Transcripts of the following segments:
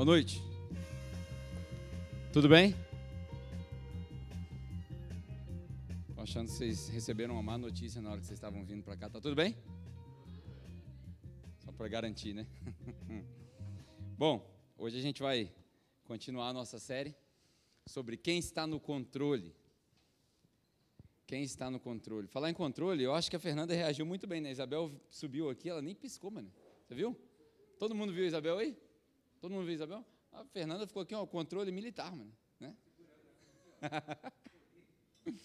Boa noite. Tudo bem? Tô achando que vocês receberam uma má notícia na hora que vocês estavam vindo para cá. Tá tudo bem? Só para garantir, né? Bom, hoje a gente vai continuar a nossa série sobre quem está no controle. Quem está no controle? Falar em controle, eu acho que a Fernanda reagiu muito bem, né? Isabel subiu aqui, ela nem piscou, mano. Você viu? Todo mundo viu a Isabel aí? Todo mundo viu Isabel? A Fernanda ficou aqui, ó, controle militar, mano. Né?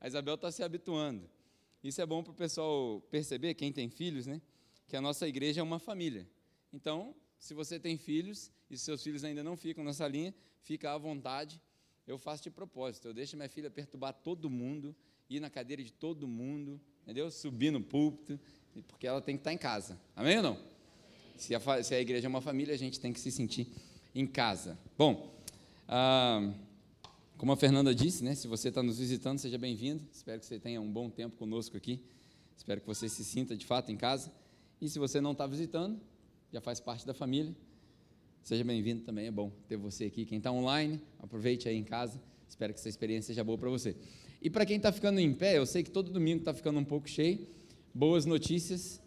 a Isabel está se habituando. Isso é bom para o pessoal perceber, quem tem filhos, né? Que a nossa igreja é uma família. Então, se você tem filhos e seus filhos ainda não ficam nessa linha, fica à vontade. Eu faço de propósito. Eu deixo minha filha perturbar todo mundo ir na cadeira de todo mundo, entendeu? Subir no púlpito, porque ela tem que estar em casa. Amém ou não? Se a, se a igreja é uma família, a gente tem que se sentir em casa. Bom, ah, como a Fernanda disse, né, se você está nos visitando, seja bem-vindo. Espero que você tenha um bom tempo conosco aqui. Espero que você se sinta de fato em casa. E se você não está visitando, já faz parte da família, seja bem-vindo também. É bom ter você aqui. Quem está online, aproveite aí em casa. Espero que essa experiência seja boa para você. E para quem está ficando em pé, eu sei que todo domingo está ficando um pouco cheio. Boas notícias.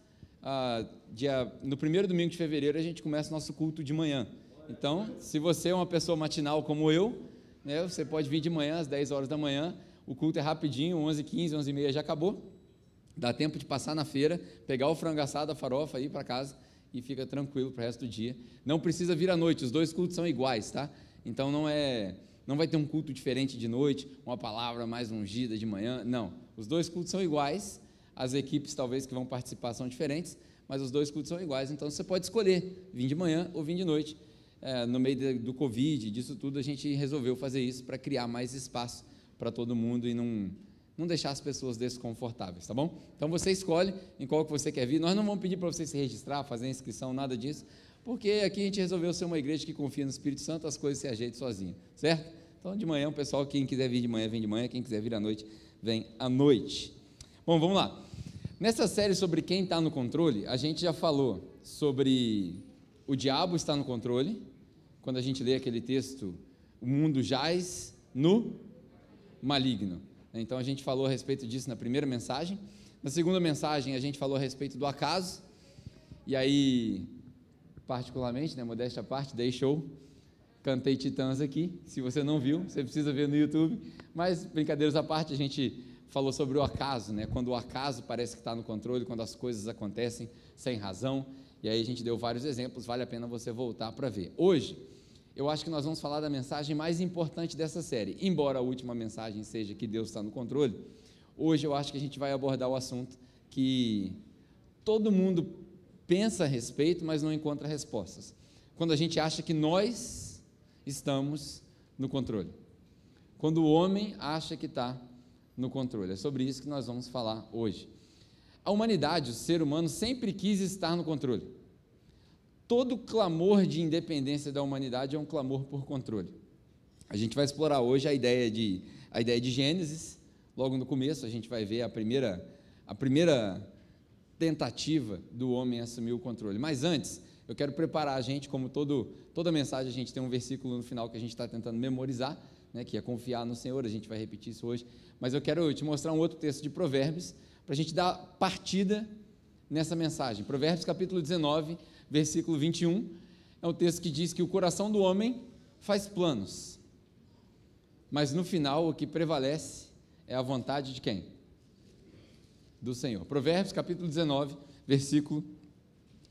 Ah, dia, no primeiro domingo de fevereiro a gente começa o nosso culto de manhã. Então, se você é uma pessoa matinal como eu, né, você pode vir de manhã às 10 horas da manhã. O culto é rapidinho, 11, 15, 11 e meia já acabou. Dá tempo de passar na feira, pegar o frango assado, a farofa, ir para casa e fica tranquilo para o resto do dia. Não precisa vir à noite, os dois cultos são iguais, tá? Então não é não vai ter um culto diferente de noite, uma palavra mais ungida de manhã. Não. Os dois cultos são iguais. As equipes, talvez, que vão participar são diferentes, mas os dois cultos são iguais. Então você pode escolher vir de manhã ou vir de noite. É, no meio do Covid, disso tudo, a gente resolveu fazer isso para criar mais espaço para todo mundo e não, não deixar as pessoas desconfortáveis, tá bom? Então você escolhe em qual que você quer vir. Nós não vamos pedir para você se registrar, fazer inscrição, nada disso porque aqui a gente resolveu ser uma igreja que confia no Espírito Santo, as coisas se ajeitam sozinho, certo? Então, de manhã, o pessoal, quem quiser vir de manhã, vem de manhã, quem quiser vir à noite, vem à noite. Bom, vamos lá. Nessa série sobre quem está no controle, a gente já falou sobre o diabo está no controle. Quando a gente lê aquele texto, o mundo jaz no maligno. Então a gente falou a respeito disso na primeira mensagem. Na segunda mensagem, a gente falou a respeito do acaso. E aí particularmente, né, modéstia à parte, dei show, cantei Titãs aqui, se você não viu, você precisa ver no YouTube, mas brincadeiras à parte, a gente falou sobre o acaso, né, quando o acaso parece que está no controle, quando as coisas acontecem sem razão, e aí a gente deu vários exemplos, vale a pena você voltar para ver. Hoje, eu acho que nós vamos falar da mensagem mais importante dessa série, embora a última mensagem seja que Deus está no controle, hoje eu acho que a gente vai abordar o assunto que todo mundo pensa a respeito, mas não encontra respostas. Quando a gente acha que nós estamos no controle. Quando o homem acha que está no controle. É sobre isso que nós vamos falar hoje. A humanidade, o ser humano, sempre quis estar no controle. Todo clamor de independência da humanidade é um clamor por controle. A gente vai explorar hoje a ideia de, a ideia de Gênesis. Logo no começo, a gente vai ver a primeira, a primeira tentativa do homem assumir o controle. Mas antes, eu quero preparar a gente, como todo, toda mensagem, a gente tem um versículo no final que a gente está tentando memorizar, né, que é confiar no Senhor, a gente vai repetir isso hoje. Mas eu quero te mostrar um outro texto de Provérbios, para a gente dar partida nessa mensagem. Provérbios capítulo 19, versículo 21, é um texto que diz que o coração do homem faz planos, mas no final o que prevalece é a vontade de quem? do Senhor. Provérbios capítulo 19, versículo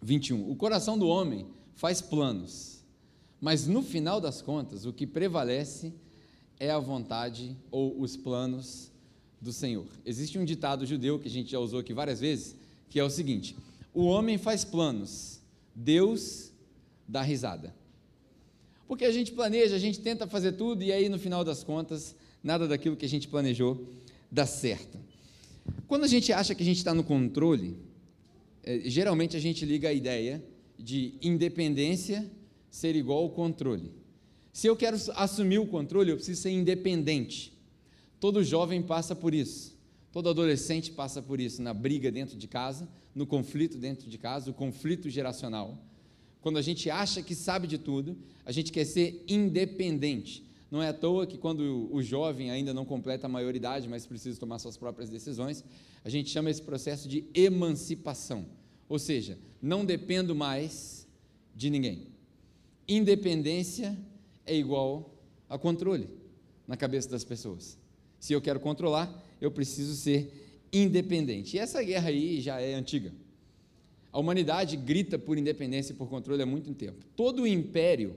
21. O coração do homem faz planos, mas no final das contas, o que prevalece é a vontade ou os planos do Senhor. Existe um ditado judeu que a gente já usou aqui várias vezes, que é o seguinte: o homem faz planos, Deus dá risada. Porque a gente planeja, a gente tenta fazer tudo e aí no final das contas, nada daquilo que a gente planejou dá certo. Quando a gente acha que a gente está no controle, é, geralmente a gente liga a ideia de independência ser igual ao controle. Se eu quero assumir o controle, eu preciso ser independente. Todo jovem passa por isso. Todo adolescente passa por isso, na briga dentro de casa, no conflito dentro de casa, o conflito geracional. quando a gente acha que sabe de tudo, a gente quer ser independente. Não é à toa que quando o jovem ainda não completa a maioridade, mas precisa tomar suas próprias decisões, a gente chama esse processo de emancipação. Ou seja, não dependo mais de ninguém. Independência é igual a controle na cabeça das pessoas. Se eu quero controlar, eu preciso ser independente. E essa guerra aí já é antiga. A humanidade grita por independência e por controle há muito tempo. Todo império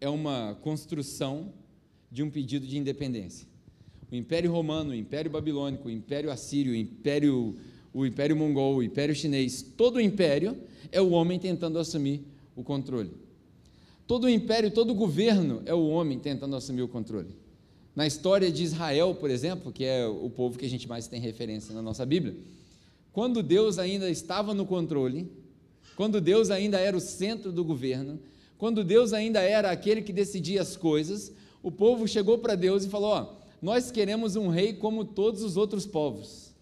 é uma construção de um pedido de independência. O Império Romano, o Império Babilônico, o Império Assírio, o Império, o Império Mongol, o Império Chinês, todo o império é o homem tentando assumir o controle. Todo o império, todo o governo é o homem tentando assumir o controle. Na história de Israel, por exemplo, que é o povo que a gente mais tem referência na nossa Bíblia, quando Deus ainda estava no controle, quando Deus ainda era o centro do governo, quando Deus ainda era aquele que decidia as coisas, o povo chegou para Deus e falou: Ó, nós queremos um rei como todos os outros povos.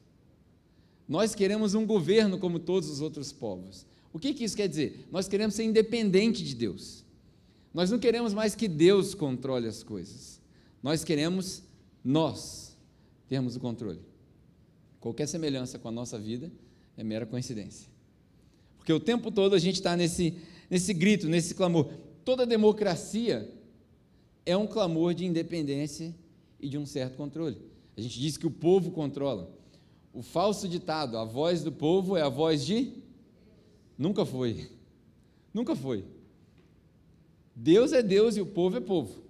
Nós queremos um governo como todos os outros povos. O que, que isso quer dizer? Nós queremos ser independente de Deus. Nós não queremos mais que Deus controle as coisas. Nós queremos nós termos o controle. Qualquer semelhança com a nossa vida é mera coincidência. Porque o tempo todo a gente está nesse, nesse grito, nesse clamor. Toda democracia é um clamor de independência e de um certo controle. A gente diz que o povo controla. O falso ditado, a voz do povo é a voz de. Nunca foi. Nunca foi. Deus é Deus e o povo é povo.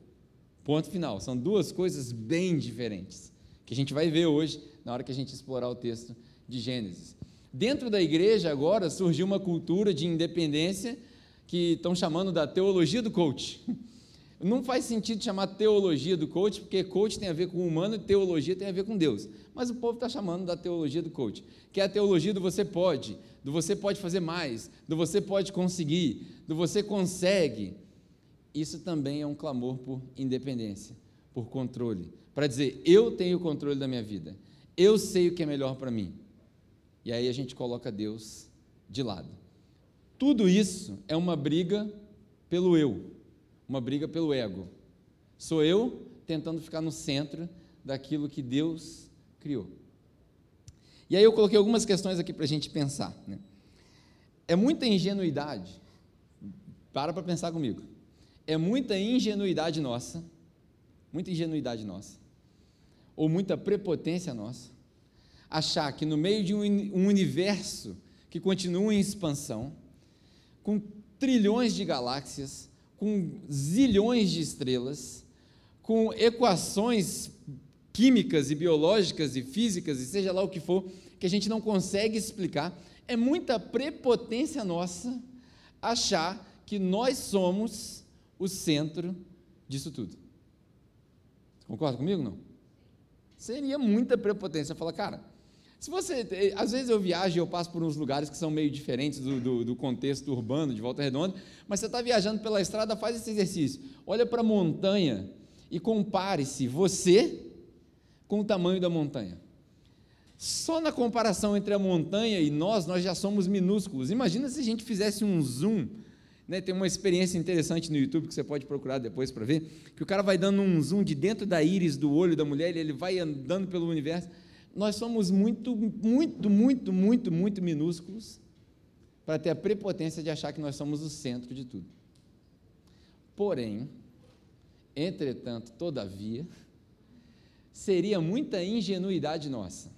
Ponto final. São duas coisas bem diferentes que a gente vai ver hoje na hora que a gente explorar o texto de Gênesis. Dentro da igreja agora surgiu uma cultura de independência que estão chamando da teologia do coach. Não faz sentido chamar teologia do coach, porque coach tem a ver com o humano e teologia tem a ver com Deus. Mas o povo está chamando da teologia do coach, que é a teologia do você pode, do você pode fazer mais, do você pode conseguir, do você consegue. Isso também é um clamor por independência, por controle, para dizer eu tenho o controle da minha vida, eu sei o que é melhor para mim. E aí a gente coloca Deus de lado. Tudo isso é uma briga pelo eu, uma briga pelo ego. Sou eu tentando ficar no centro daquilo que Deus criou. E aí eu coloquei algumas questões aqui para a gente pensar. Né? É muita ingenuidade, para para pensar comigo. É muita ingenuidade nossa, muita ingenuidade nossa, ou muita prepotência nossa, achar que no meio de um universo que continua em expansão, com trilhões de galáxias, com zilhões de estrelas, com equações químicas e biológicas e físicas, e seja lá o que for, que a gente não consegue explicar, é muita prepotência nossa achar que nós somos o centro disso tudo. Concorda comigo? Não? Seria muita prepotência falar, cara, se você. Às vezes eu viajo e eu passo por uns lugares que são meio diferentes do, do, do contexto urbano de Volta Redonda, mas você está viajando pela estrada, faz esse exercício. Olha para a montanha e compare-se você com o tamanho da montanha. Só na comparação entre a montanha e nós, nós já somos minúsculos. Imagina se a gente fizesse um zoom né, tem uma experiência interessante no YouTube que você pode procurar depois para ver, que o cara vai dando um zoom de dentro da íris do olho da mulher ele vai andando pelo universo. Nós somos muito, muito, muito, muito, muito minúsculos para ter a prepotência de achar que nós somos o centro de tudo. Porém, entretanto, todavia, seria muita ingenuidade nossa,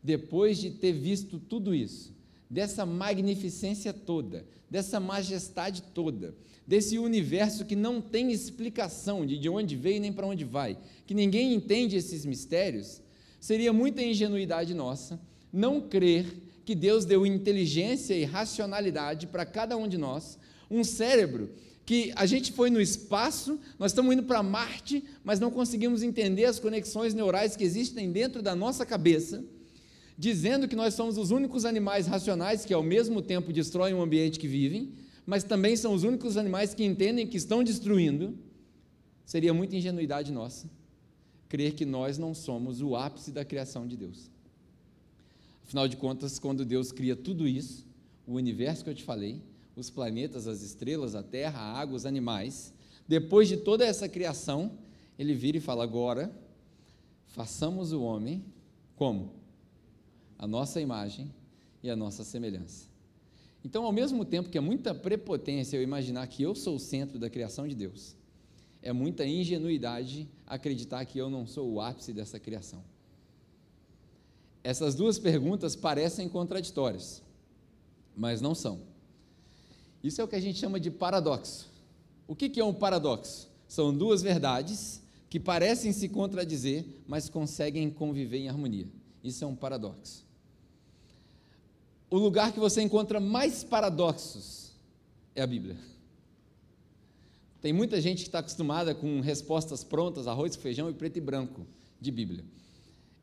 depois de ter visto tudo isso, dessa magnificência toda, dessa majestade toda, desse universo que não tem explicação de, de onde veio nem para onde vai, que ninguém entende esses mistérios, seria muita ingenuidade nossa não crer que Deus deu inteligência e racionalidade para cada um de nós, um cérebro que a gente foi no espaço, nós estamos indo para Marte, mas não conseguimos entender as conexões neurais que existem dentro da nossa cabeça dizendo que nós somos os únicos animais racionais que ao mesmo tempo destroem o ambiente que vivem, mas também são os únicos animais que entendem que estão destruindo, seria muita ingenuidade nossa crer que nós não somos o ápice da criação de Deus. Afinal de contas, quando Deus cria tudo isso, o universo que eu te falei, os planetas, as estrelas, a terra, a água, os animais. Depois de toda essa criação, ele vira e fala: agora façamos o homem como? A nossa imagem e a nossa semelhança. Então, ao mesmo tempo que é muita prepotência eu imaginar que eu sou o centro da criação de Deus, é muita ingenuidade acreditar que eu não sou o ápice dessa criação. Essas duas perguntas parecem contraditórias, mas não são. Isso é o que a gente chama de paradoxo. O que é um paradoxo? São duas verdades que parecem se contradizer, mas conseguem conviver em harmonia. Isso é um paradoxo. O lugar que você encontra mais paradoxos é a Bíblia. Tem muita gente que está acostumada com respostas prontas, arroz, feijão e preto e branco de Bíblia.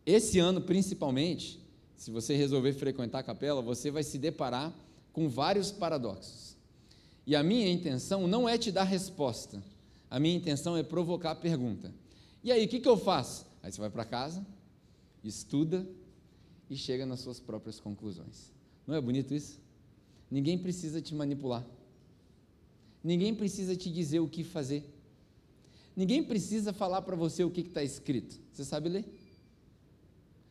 Esse ano, principalmente, se você resolver frequentar a capela, você vai se deparar com vários paradoxos. E a minha intenção não é te dar resposta, a minha intenção é provocar a pergunta. E aí, o que, que eu faço? Aí você vai para casa, estuda e chega nas suas próprias conclusões. Não é bonito isso? Ninguém precisa te manipular. Ninguém precisa te dizer o que fazer. Ninguém precisa falar para você o que está escrito. Você sabe ler?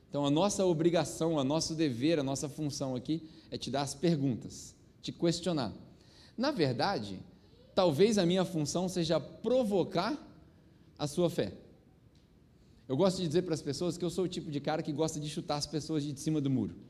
Então, a nossa obrigação, o nosso dever, a nossa função aqui é te dar as perguntas, te questionar. Na verdade, talvez a minha função seja provocar a sua fé. Eu gosto de dizer para as pessoas que eu sou o tipo de cara que gosta de chutar as pessoas de cima do muro.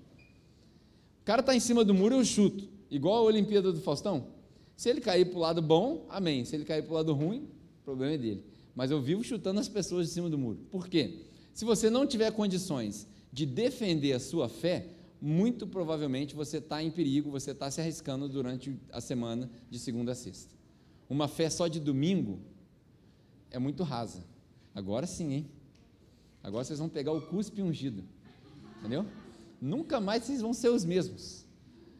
Cara está em cima do muro, eu chuto. Igual a Olimpíada do Faustão. Se ele cair para o lado bom, amém. Se ele cair para o lado ruim, o problema é dele. Mas eu vivo chutando as pessoas de cima do muro. Por quê? Se você não tiver condições de defender a sua fé, muito provavelmente você está em perigo, você está se arriscando durante a semana de segunda a sexta. Uma fé só de domingo é muito rasa. Agora sim, hein? Agora vocês vão pegar o cuspe ungido. Entendeu? Nunca mais vocês vão ser os mesmos.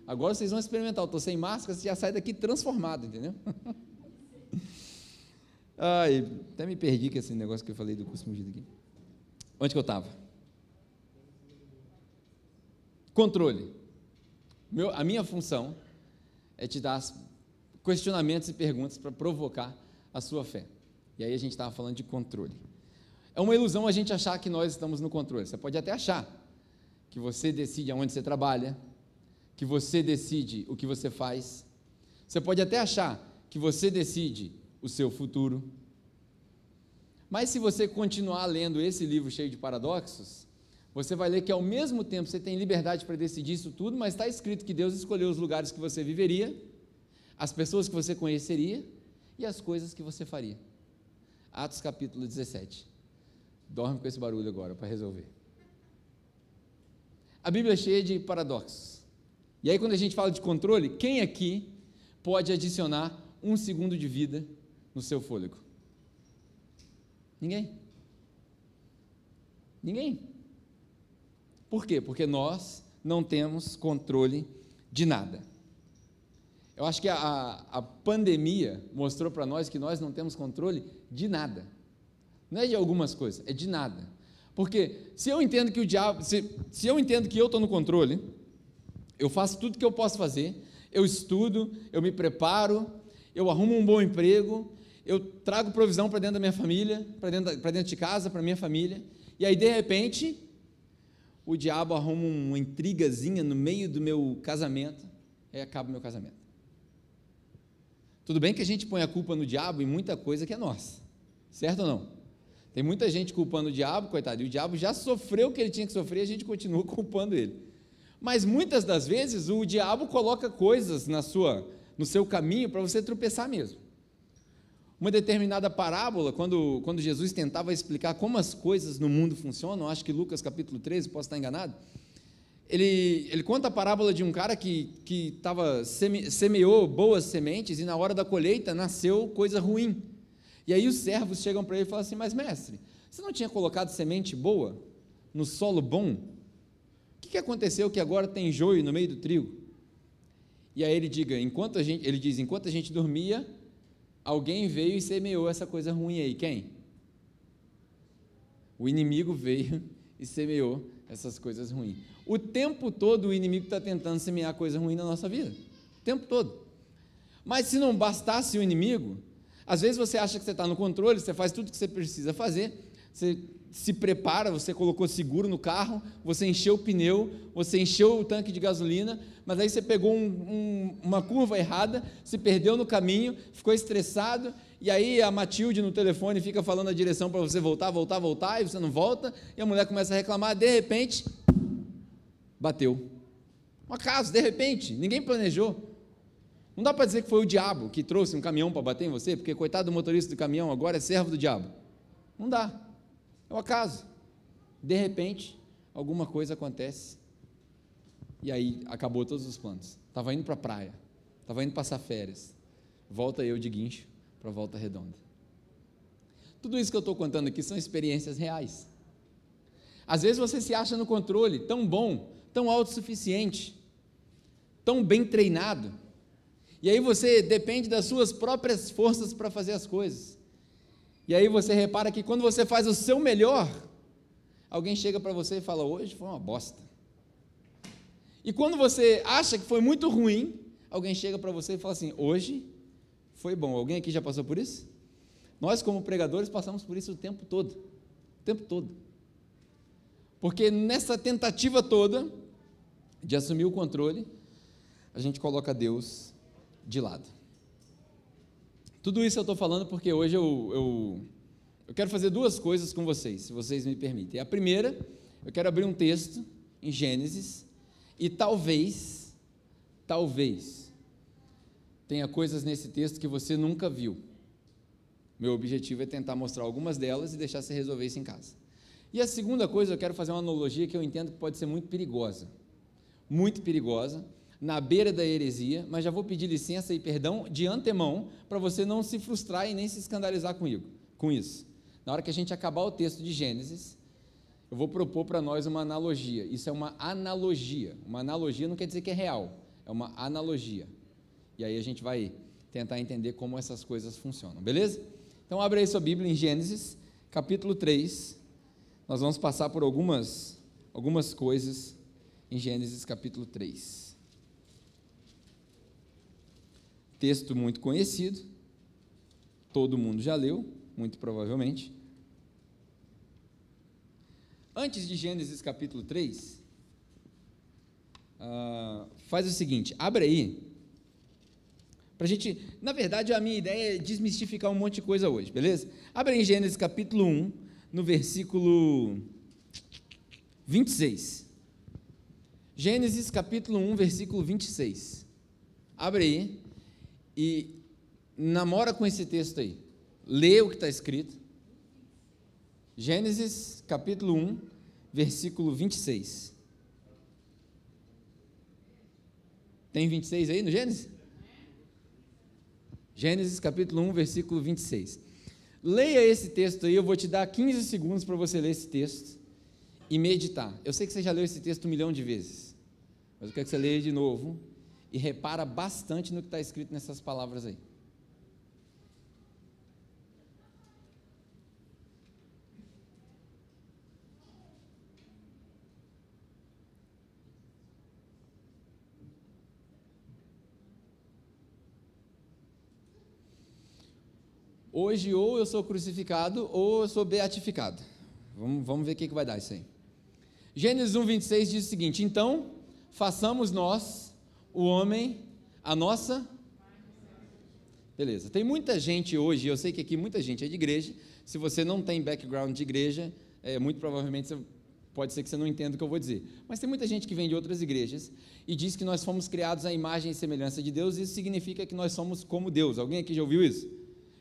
Agora vocês vão experimentar. Eu estou sem máscara, você já sai daqui transformado, entendeu? Ai, até me perdi com esse negócio que eu falei do cuspe ungido aqui. Onde que eu estava? Controle. Meu, a minha função é te dar questionamentos e perguntas para provocar a sua fé. E aí a gente estava falando de controle. É uma ilusão a gente achar que nós estamos no controle. Você pode até achar que você decide aonde você trabalha, que você decide o que você faz. Você pode até achar que você decide o seu futuro. Mas se você continuar lendo esse livro cheio de paradoxos, você vai ler que ao mesmo tempo você tem liberdade para decidir isso tudo, mas está escrito que Deus escolheu os lugares que você viveria, as pessoas que você conheceria e as coisas que você faria. Atos capítulo 17. Dorme com esse barulho agora para resolver. A Bíblia é cheia de paradoxos. E aí, quando a gente fala de controle, quem aqui pode adicionar um segundo de vida no seu fôlego? Ninguém. Ninguém. Por quê? Porque nós não temos controle de nada. Eu acho que a, a pandemia mostrou para nós que nós não temos controle de nada. Não é de algumas coisas, é de nada. Porque se eu entendo que o diabo, se, se eu entendo que eu estou no controle, eu faço tudo que eu posso fazer, eu estudo, eu me preparo, eu arrumo um bom emprego, eu trago provisão para dentro da minha família, para dentro, dentro de casa, para minha família, e aí de repente o diabo arruma uma intrigazinha no meio do meu casamento, aí acaba o meu casamento. Tudo bem que a gente põe a culpa no diabo em muita coisa que é nossa, certo ou não? Tem muita gente culpando o diabo, coitado, e o diabo já sofreu o que ele tinha que sofrer, a gente continua culpando ele. Mas muitas das vezes o diabo coloca coisas na sua, no seu caminho para você tropeçar mesmo. Uma determinada parábola, quando, quando Jesus tentava explicar como as coisas no mundo funcionam, acho que Lucas capítulo 13, posso estar enganado, ele, ele conta a parábola de um cara que, que tava, seme, semeou boas sementes e na hora da colheita nasceu coisa ruim. E aí os servos chegam para ele e falam assim: Mas mestre, você não tinha colocado semente boa no solo bom? O que, que aconteceu que agora tem joio no meio do trigo? E aí ele diga, enquanto a gente, ele diz, enquanto a gente dormia, alguém veio e semeou essa coisa ruim aí. Quem? O inimigo veio e semeou essas coisas ruins. O tempo todo o inimigo está tentando semear coisa ruim na nossa vida. O tempo todo. Mas se não bastasse o inimigo, às vezes você acha que você está no controle, você faz tudo que você precisa fazer, você se prepara, você colocou seguro no carro, você encheu o pneu, você encheu o tanque de gasolina, mas aí você pegou um, um, uma curva errada, se perdeu no caminho, ficou estressado, e aí a Matilde no telefone fica falando a direção para você voltar, voltar, voltar, e você não volta, e a mulher começa a reclamar, de repente, bateu. Um acaso, de repente, ninguém planejou. Não dá para dizer que foi o diabo que trouxe um caminhão para bater em você, porque coitado do motorista do caminhão agora é servo do diabo. Não dá. É o um acaso. De repente, alguma coisa acontece. E aí acabou todos os planos. Estava indo para a praia. Estava indo passar férias. Volta eu de guincho para volta redonda. Tudo isso que eu estou contando aqui são experiências reais. Às vezes você se acha no controle, tão bom, tão autossuficiente, tão bem treinado, e aí você depende das suas próprias forças para fazer as coisas. E aí você repara que quando você faz o seu melhor, alguém chega para você e fala: Hoje foi uma bosta. E quando você acha que foi muito ruim, alguém chega para você e fala assim: Hoje foi bom. Alguém aqui já passou por isso? Nós, como pregadores, passamos por isso o tempo todo. O tempo todo. Porque nessa tentativa toda de assumir o controle, a gente coloca Deus de lado. Tudo isso eu estou falando porque hoje eu, eu, eu quero fazer duas coisas com vocês, se vocês me permitem. A primeira, eu quero abrir um texto em Gênesis e talvez, talvez, tenha coisas nesse texto que você nunca viu. Meu objetivo é tentar mostrar algumas delas e deixar você resolver isso em casa. E a segunda coisa, eu quero fazer uma analogia que eu entendo que pode ser muito perigosa. Muito perigosa, na beira da heresia, mas já vou pedir licença e perdão de antemão para você não se frustrar e nem se escandalizar comigo, com isso. Na hora que a gente acabar o texto de Gênesis, eu vou propor para nós uma analogia. Isso é uma analogia. Uma analogia não quer dizer que é real, é uma analogia. E aí a gente vai tentar entender como essas coisas funcionam, beleza? Então abre aí sua Bíblia em Gênesis, capítulo 3. Nós vamos passar por algumas algumas coisas em Gênesis capítulo 3. Texto muito conhecido, todo mundo já leu, muito provavelmente. Antes de Gênesis capítulo 3, uh, ah, faz o seguinte: abre aí, para a gente. Na verdade, a minha ideia é desmistificar um monte de coisa hoje, beleza? Abre em Gênesis capítulo 1, no versículo 26. Gênesis capítulo 1, versículo 26. Abre aí e namora com esse texto aí. Lê o que está escrito. Gênesis capítulo 1, versículo 26. Tem 26 aí no Gênesis? Gênesis capítulo 1, versículo 26. Leia esse texto aí, eu vou te dar 15 segundos para você ler esse texto e meditar. Eu sei que você já leu esse texto um milhão de vezes, mas eu quero que você leia de novo e repara bastante no que está escrito nessas palavras aí. Hoje, ou eu sou crucificado, ou eu sou beatificado. Vamos, vamos ver o que, que vai dar isso aí. Gênesis 1, 26 diz o seguinte: Então, façamos nós o homem a nossa. Beleza. Tem muita gente hoje, eu sei que aqui muita gente é de igreja. Se você não tem background de igreja, é, muito provavelmente você, pode ser que você não entenda o que eu vou dizer. Mas tem muita gente que vem de outras igrejas e diz que nós fomos criados à imagem e semelhança de Deus. Isso significa que nós somos como Deus. Alguém aqui já ouviu isso?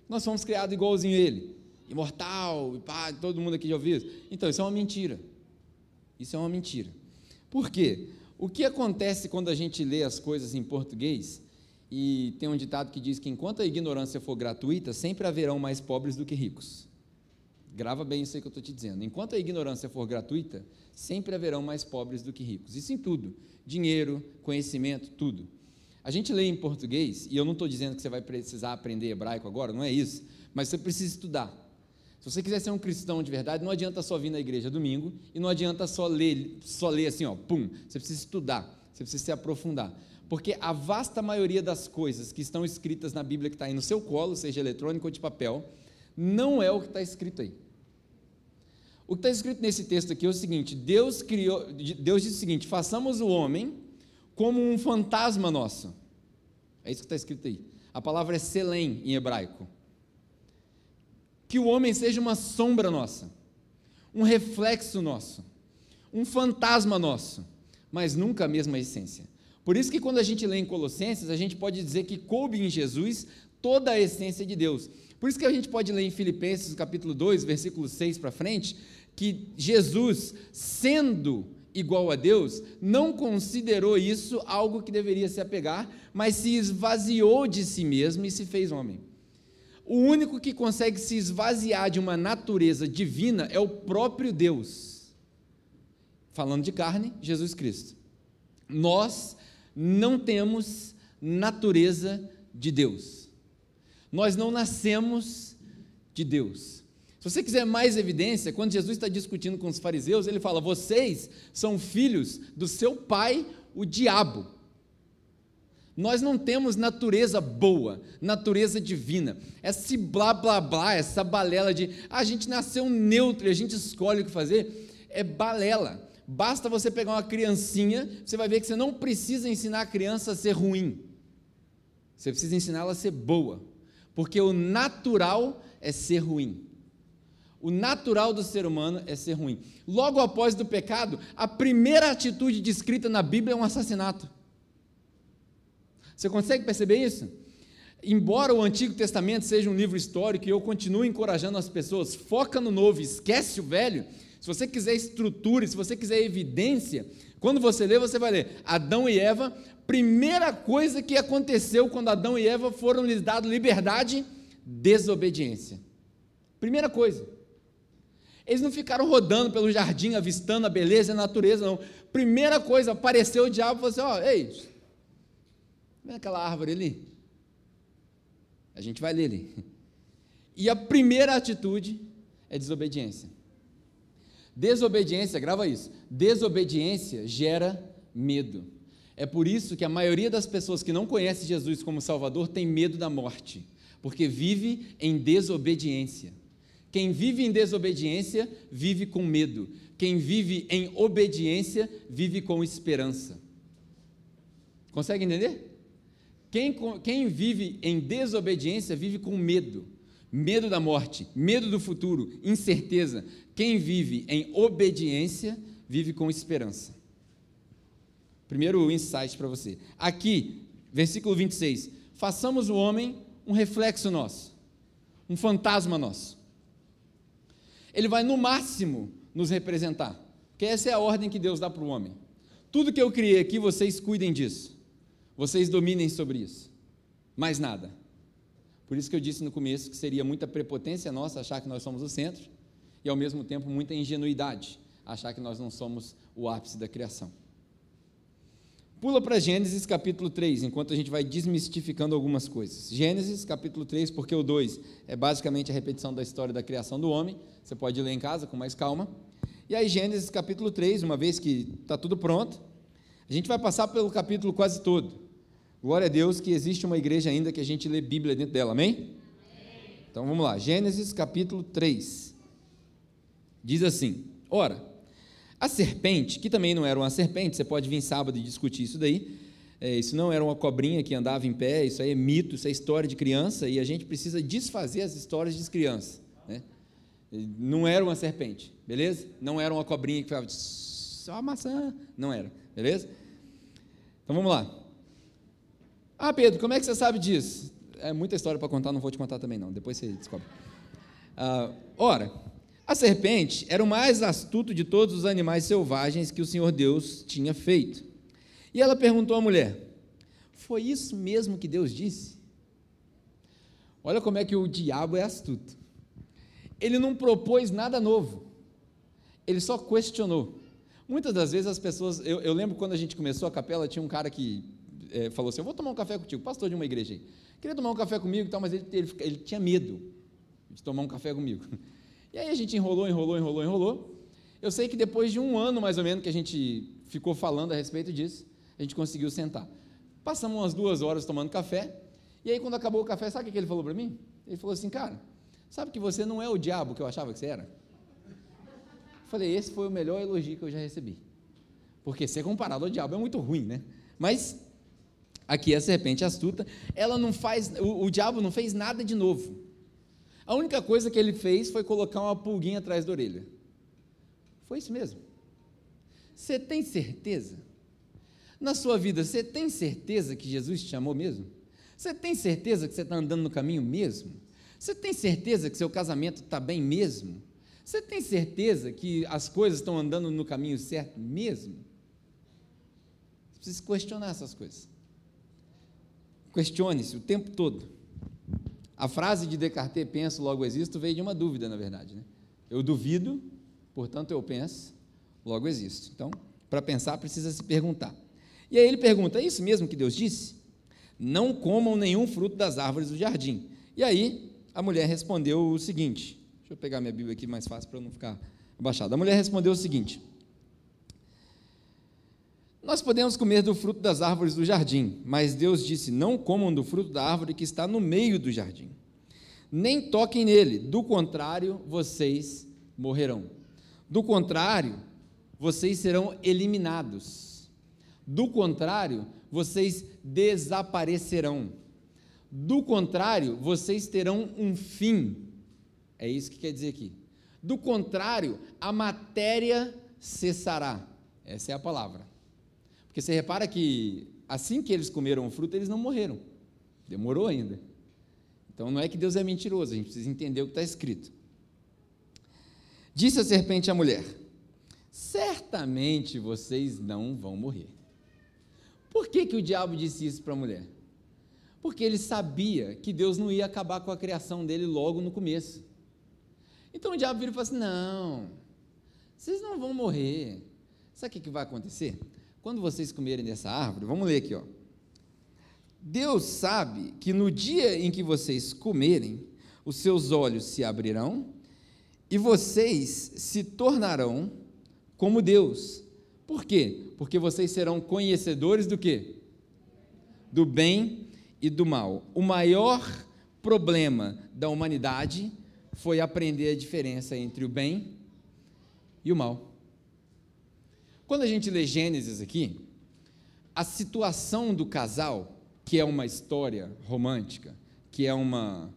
Nós fomos criados igualzinho a Ele, imortal, e pá, todo mundo aqui já ouviu isso. Então isso é uma mentira. Isso é uma mentira. Por quê? O que acontece quando a gente lê as coisas em português? E tem um ditado que diz que enquanto a ignorância for gratuita, sempre haverão mais pobres do que ricos. Grava bem isso aí que eu estou te dizendo. Enquanto a ignorância for gratuita, sempre haverão mais pobres do que ricos. Isso em tudo: dinheiro, conhecimento, tudo. A gente lê em português, e eu não estou dizendo que você vai precisar aprender hebraico agora, não é isso, mas você precisa estudar. Se você quiser ser um cristão de verdade, não adianta só vir na igreja domingo e não adianta só ler, só ler assim, ó, pum. Você precisa estudar, você precisa se aprofundar. Porque a vasta maioria das coisas que estão escritas na Bíblia que está aí no seu colo, seja eletrônico ou de papel, não é o que está escrito aí. O que está escrito nesse texto aqui é o seguinte: Deus criou, Deus diz o seguinte: façamos o homem como um fantasma nosso. É isso que está escrito aí. A palavra é selém em hebraico. Que o homem seja uma sombra nossa, um reflexo nosso, um fantasma nosso, mas nunca a mesma essência. Por isso que quando a gente lê em Colossenses, a gente pode dizer que coube em Jesus toda a essência de Deus. Por isso que a gente pode ler em Filipenses capítulo 2, versículo 6 para frente, que Jesus, sendo igual a Deus, não considerou isso algo que deveria se apegar, mas se esvaziou de si mesmo e se fez homem. O único que consegue se esvaziar de uma natureza divina é o próprio Deus. Falando de carne, Jesus Cristo. Nós não temos natureza de Deus. Nós não nascemos de Deus. Se você quiser mais evidência, quando Jesus está discutindo com os fariseus, ele fala: Vocês são filhos do seu pai, o diabo. Nós não temos natureza boa, natureza divina. Esse blá blá blá, essa balela de ah, a gente nasceu neutro e a gente escolhe o que fazer, é balela. Basta você pegar uma criancinha, você vai ver que você não precisa ensinar a criança a ser ruim. Você precisa ensiná-la a ser boa. Porque o natural é ser ruim. O natural do ser humano é ser ruim. Logo após do pecado, a primeira atitude descrita na Bíblia é um assassinato. Você consegue perceber isso? Embora o Antigo Testamento seja um livro histórico e eu continuo encorajando as pessoas, foca no novo, esquece o velho. Se você quiser estrutura, se você quiser evidência, quando você lê, você vai ler Adão e Eva, primeira coisa que aconteceu quando Adão e Eva foram lhes dado liberdade, desobediência. Primeira coisa. Eles não ficaram rodando pelo jardim, avistando a beleza e a natureza, não. Primeira coisa, apareceu o diabo e falou assim: ó, ei, vê aquela árvore ali? A gente vai ler ali. E a primeira atitude é desobediência. Desobediência, grava isso. Desobediência gera medo. É por isso que a maioria das pessoas que não conhece Jesus como Salvador tem medo da morte, porque vive em desobediência. Quem vive em desobediência vive com medo. Quem vive em obediência vive com esperança. Consegue entender? Quem, quem vive em desobediência vive com medo. Medo da morte, medo do futuro, incerteza. Quem vive em obediência vive com esperança. Primeiro insight para você. Aqui, versículo 26. Façamos o homem um reflexo nosso, um fantasma nosso ele vai no máximo nos representar. Porque essa é a ordem que Deus dá para o homem. Tudo que eu criei aqui, vocês cuidem disso. Vocês dominem sobre isso. Mais nada. Por isso que eu disse no começo que seria muita prepotência nossa achar que nós somos o centro e ao mesmo tempo muita ingenuidade achar que nós não somos o ápice da criação. Pula para Gênesis capítulo 3, enquanto a gente vai desmistificando algumas coisas. Gênesis capítulo 3, porque o 2 é basicamente a repetição da história da criação do homem. Você pode ler em casa com mais calma. E aí, Gênesis capítulo 3, uma vez que está tudo pronto, a gente vai passar pelo capítulo quase todo. Glória a Deus que existe uma igreja ainda que a gente lê Bíblia dentro dela, amém? amém. Então vamos lá, Gênesis capítulo 3. Diz assim: Ora, a serpente, que também não era uma serpente, você pode vir sábado e discutir isso daí. É, isso não era uma cobrinha que andava em pé, isso aí é mito, isso é história de criança, e a gente precisa desfazer as histórias de criança. Né? Não era uma serpente, beleza? Não era uma cobrinha que falava só maçã, não era, beleza? Então vamos lá. Ah, Pedro, como é que você sabe disso? É muita história para contar, não vou te contar também não, depois você descobre. Ah, ora, a serpente era o mais astuto de todos os animais selvagens que o Senhor Deus tinha feito. E ela perguntou à mulher: Foi isso mesmo que Deus disse? Olha como é que o diabo é astuto. Ele não propôs nada novo, ele só questionou. Muitas das vezes as pessoas. Eu, eu lembro quando a gente começou a capela, tinha um cara que é, falou assim: Eu vou tomar um café contigo, pastor de uma igreja aí. Queria tomar um café comigo, tal, mas ele, ele, ele tinha medo de tomar um café comigo. E aí a gente enrolou, enrolou, enrolou, enrolou. Eu sei que depois de um ano mais ou menos que a gente ficou falando a respeito disso, a gente conseguiu sentar. Passamos umas duas horas tomando café, e aí quando acabou o café, sabe o que ele falou para mim? Ele falou assim, cara, sabe que você não é o diabo que eu achava que você era? Eu falei, esse foi o melhor elogio que eu já recebi. Porque ser comparado ao diabo é muito ruim, né? Mas aqui a serpente astuta, ela não faz, o, o diabo não fez nada de novo. A única coisa que ele fez foi colocar uma pulguinha atrás da orelha. Foi isso mesmo. Você tem certeza? Na sua vida, você tem certeza que Jesus te chamou mesmo? Você tem certeza que você está andando no caminho mesmo? Você tem certeza que seu casamento está bem mesmo? Você tem certeza que as coisas estão andando no caminho certo mesmo? Você precisa questionar essas coisas. Questione-se o tempo todo. A frase de Descartes, penso, logo existo, veio de uma dúvida, na verdade. Né? Eu duvido, portanto eu penso, logo existo. Então, para pensar, precisa se perguntar. E aí ele pergunta: é isso mesmo que Deus disse? Não comam nenhum fruto das árvores do jardim. E aí a mulher respondeu o seguinte: deixa eu pegar minha Bíblia aqui mais fácil para não ficar abaixado. A mulher respondeu o seguinte: Nós podemos comer do fruto das árvores do jardim, mas Deus disse: Não comam do fruto da árvore que está no meio do jardim. Nem toquem nele, do contrário, vocês morrerão. Do contrário, vocês serão eliminados. Do contrário, vocês desaparecerão. Do contrário, vocês terão um fim. É isso que quer dizer aqui. Do contrário, a matéria cessará. Essa é a palavra. Porque você repara que assim que eles comeram o fruto, eles não morreram. Demorou ainda. Então não é que Deus é mentiroso, a gente precisa entender o que está escrito. Disse a serpente à mulher: Certamente vocês não vão morrer. Por que, que o diabo disse isso para a mulher? Porque ele sabia que Deus não ia acabar com a criação dele logo no começo. Então o diabo vira e fala assim: não, vocês não vão morrer. Sabe o que, que vai acontecer? Quando vocês comerem dessa árvore, vamos ler aqui, ó. Deus sabe que no dia em que vocês comerem, os seus olhos se abrirão e vocês se tornarão como Deus, por quê? Porque vocês serão conhecedores do quê? Do bem e do mal. O maior problema da humanidade foi aprender a diferença entre o bem e o mal. Quando a gente lê Gênesis aqui, a situação do casal, que é uma história romântica, que é uma.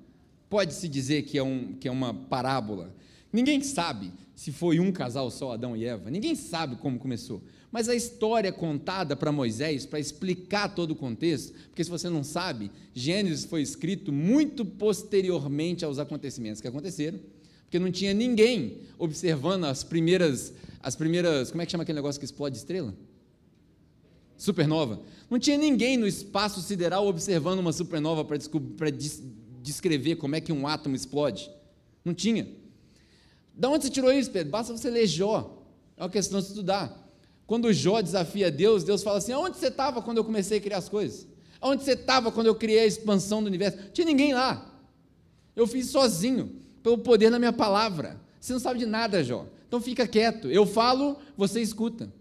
pode-se dizer que é, um, que é uma parábola. Ninguém sabe se foi um casal só, Adão e Eva. Ninguém sabe como começou. Mas a história contada para Moisés, para explicar todo o contexto, porque se você não sabe, Gênesis foi escrito muito posteriormente aos acontecimentos que aconteceram, porque não tinha ninguém observando as primeiras, as primeiras, como é que chama aquele negócio que explode estrela? Supernova. Não tinha ninguém no espaço sideral observando uma supernova para descrever como é que um átomo explode. Não tinha. Da onde você tirou isso, Pedro? Basta você ler Jó. É uma questão de estudar. Quando Jó desafia Deus, Deus fala assim: Onde você estava quando eu comecei a criar as coisas? Onde você estava quando eu criei a expansão do universo? Não tinha ninguém lá. Eu fiz sozinho, pelo poder da minha palavra. Você não sabe de nada, Jó. Então fica quieto. Eu falo, você escuta.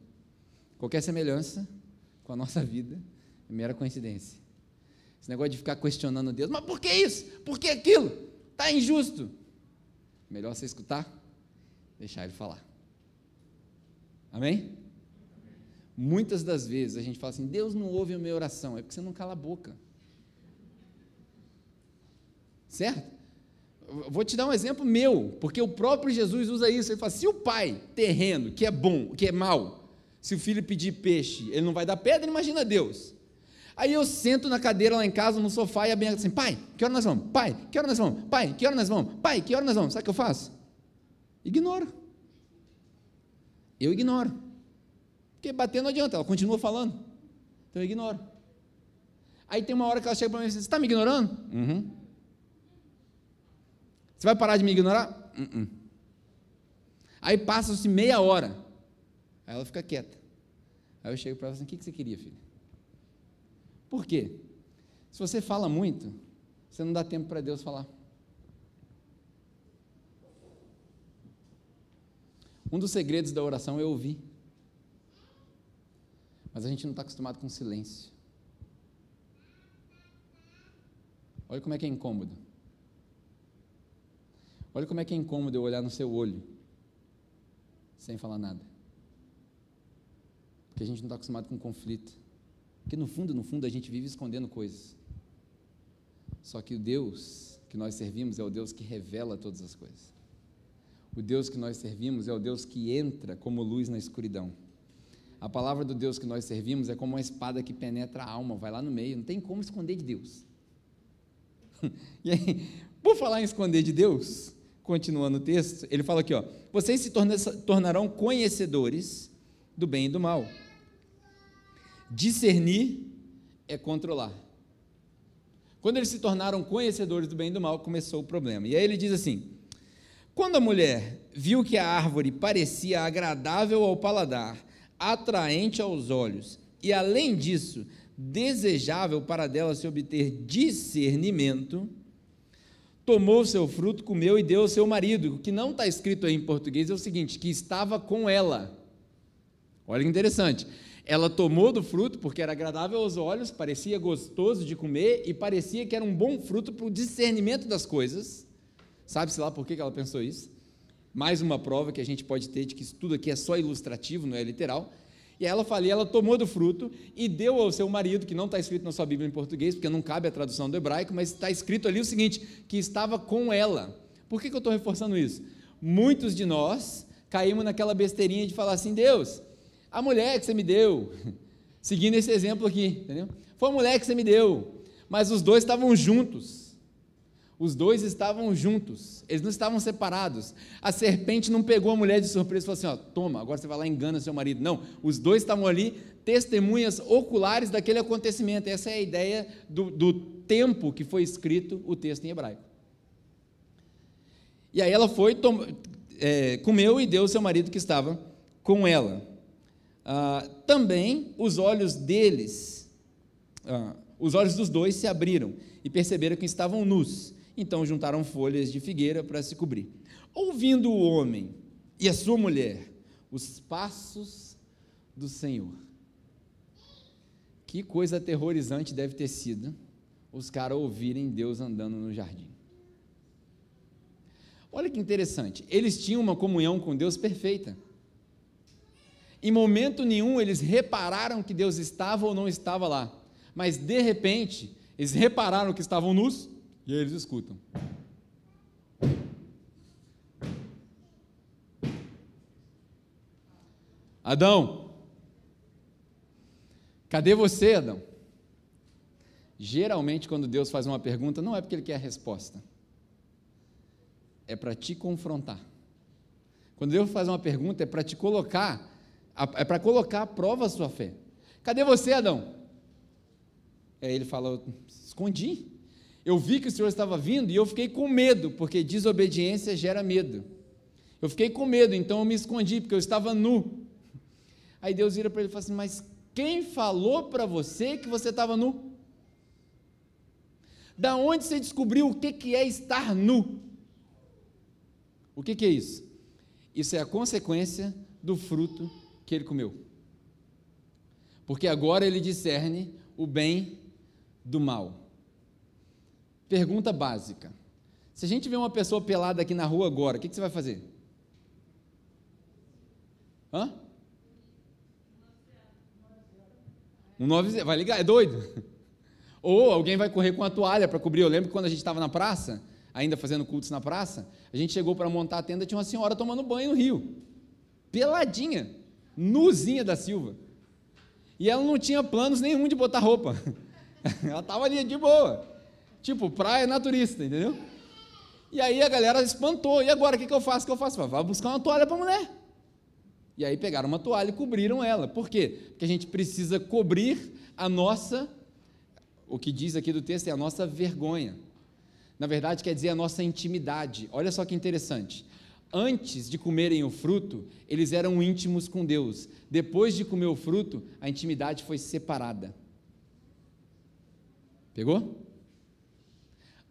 Qualquer semelhança com a nossa vida é mera coincidência. Esse negócio de ficar questionando Deus, mas por que isso? Por que aquilo? Está injusto. Melhor você escutar, deixar ele falar. Amém? Muitas das vezes a gente fala assim: Deus não ouve a minha oração, é porque você não cala a boca. Certo? Vou te dar um exemplo meu, porque o próprio Jesus usa isso. Ele fala: se o pai terreno, que é bom, que é mal, se o filho pedir peixe, ele não vai dar pedra, imagina Deus. Aí eu sento na cadeira lá em casa, no sofá, e a Bianca assim: pai, que hora nós vamos? Pai, que hora nós vamos? Pai, que hora nós vamos? Pai, que hora nós vamos? Sabe o que eu faço? Ignoro. Eu ignoro. Porque bater não adianta, ela continua falando. Então eu ignoro. Aí tem uma hora que ela chega para mim e diz: Você está me ignorando? Uhum. Você vai parar de me ignorar? Uhum. Aí passa-se meia hora. Aí ela fica quieta. Aí eu chego para ela assim: O que você queria, filho? Por quê? Se você fala muito, você não dá tempo para Deus falar. Um dos segredos da oração é ouvir. Mas a gente não está acostumado com silêncio. Olha como é que é incômodo. Olha como é que é incômodo eu olhar no seu olho sem falar nada. Porque a gente não está acostumado com conflito. Porque no fundo, no fundo, a gente vive escondendo coisas. Só que o Deus que nós servimos é o Deus que revela todas as coisas. O Deus que nós servimos é o Deus que entra como luz na escuridão. A palavra do Deus que nós servimos é como uma espada que penetra a alma, vai lá no meio, não tem como esconder de Deus. e aí, por falar em esconder de Deus, continuando o texto, ele fala aqui, ó, vocês se tornarão conhecedores do bem e do mal. Discernir é controlar. Quando eles se tornaram conhecedores do bem e do mal, começou o problema. E aí ele diz assim: quando a mulher viu que a árvore parecia agradável ao paladar, atraente aos olhos, e além disso, desejável para dela se obter discernimento, tomou seu fruto, comeu e deu ao seu marido. O que não está escrito aí em português é o seguinte: que estava com ela. Olha que interessante. Ela tomou do fruto porque era agradável aos olhos, parecia gostoso de comer e parecia que era um bom fruto para o discernimento das coisas. Sabe-se lá por que ela pensou isso? Mais uma prova que a gente pode ter de que isso tudo aqui é só ilustrativo, não é literal. E ela fala, ela tomou do fruto e deu ao seu marido, que não está escrito na sua Bíblia em português, porque não cabe a tradução do hebraico, mas está escrito ali o seguinte: que estava com ela. Por que, que eu estou reforçando isso? Muitos de nós caímos naquela besteirinha de falar assim: Deus, a mulher que você me deu, seguindo esse exemplo aqui, entendeu? Foi a mulher que você me deu, mas os dois estavam juntos. Os dois estavam juntos, eles não estavam separados. A serpente não pegou a mulher de surpresa e falou assim: ó, toma, agora você vai lá e engana seu marido. Não, os dois estavam ali, testemunhas oculares daquele acontecimento. Essa é a ideia do, do tempo que foi escrito o texto em hebraico. E aí ela foi, tom, é, comeu e deu ao seu marido que estava com ela. Ah, também os olhos deles, ah, os olhos dos dois se abriram e perceberam que estavam nus. Então juntaram folhas de figueira para se cobrir. Ouvindo o homem e a sua mulher os passos do Senhor. Que coisa aterrorizante deve ter sido os caras ouvirem Deus andando no jardim. Olha que interessante, eles tinham uma comunhão com Deus perfeita. Em momento nenhum eles repararam que Deus estava ou não estava lá, mas de repente eles repararam que estavam nus e aí eles escutam. Adão, cadê você, Adão? Geralmente, quando Deus faz uma pergunta, não é porque Ele quer a resposta, é para te confrontar. Quando Deus faz uma pergunta, é para te colocar é para colocar à prova a sua fé. Cadê você, Adão? Aí ele fala: escondi. Eu vi que o Senhor estava vindo e eu fiquei com medo, porque desobediência gera medo. Eu fiquei com medo, então eu me escondi, porque eu estava nu. Aí Deus vira para ele e fala assim: Mas quem falou para você que você estava nu? Da onde você descobriu o que, que é estar nu? O que, que é isso? Isso é a consequência do fruto que ele comeu. Porque agora ele discerne o bem do mal. Pergunta básica: se a gente vê uma pessoa pelada aqui na rua agora, o que, que você vai fazer? Hã? Um 9 vai ligar, é doido? Ou alguém vai correr com a toalha para cobrir. Eu lembro que quando a gente estava na praça, ainda fazendo cultos na praça, a gente chegou para montar a tenda, tinha uma senhora tomando banho no rio, peladinha nuzinha da Silva. E ela não tinha planos nenhum de botar roupa. ela estava ali de boa. Tipo, praia naturista, entendeu? E aí a galera espantou. E agora o que, que eu faço? O que eu faço? Vai buscar uma toalha para a mulher. E aí pegaram uma toalha e cobriram ela. Por quê? Porque a gente precisa cobrir a nossa, o que diz aqui do texto é a nossa vergonha. Na verdade, quer dizer a nossa intimidade. Olha só que interessante antes de comerem o fruto, eles eram íntimos com Deus. Depois de comer o fruto, a intimidade foi separada. Pegou?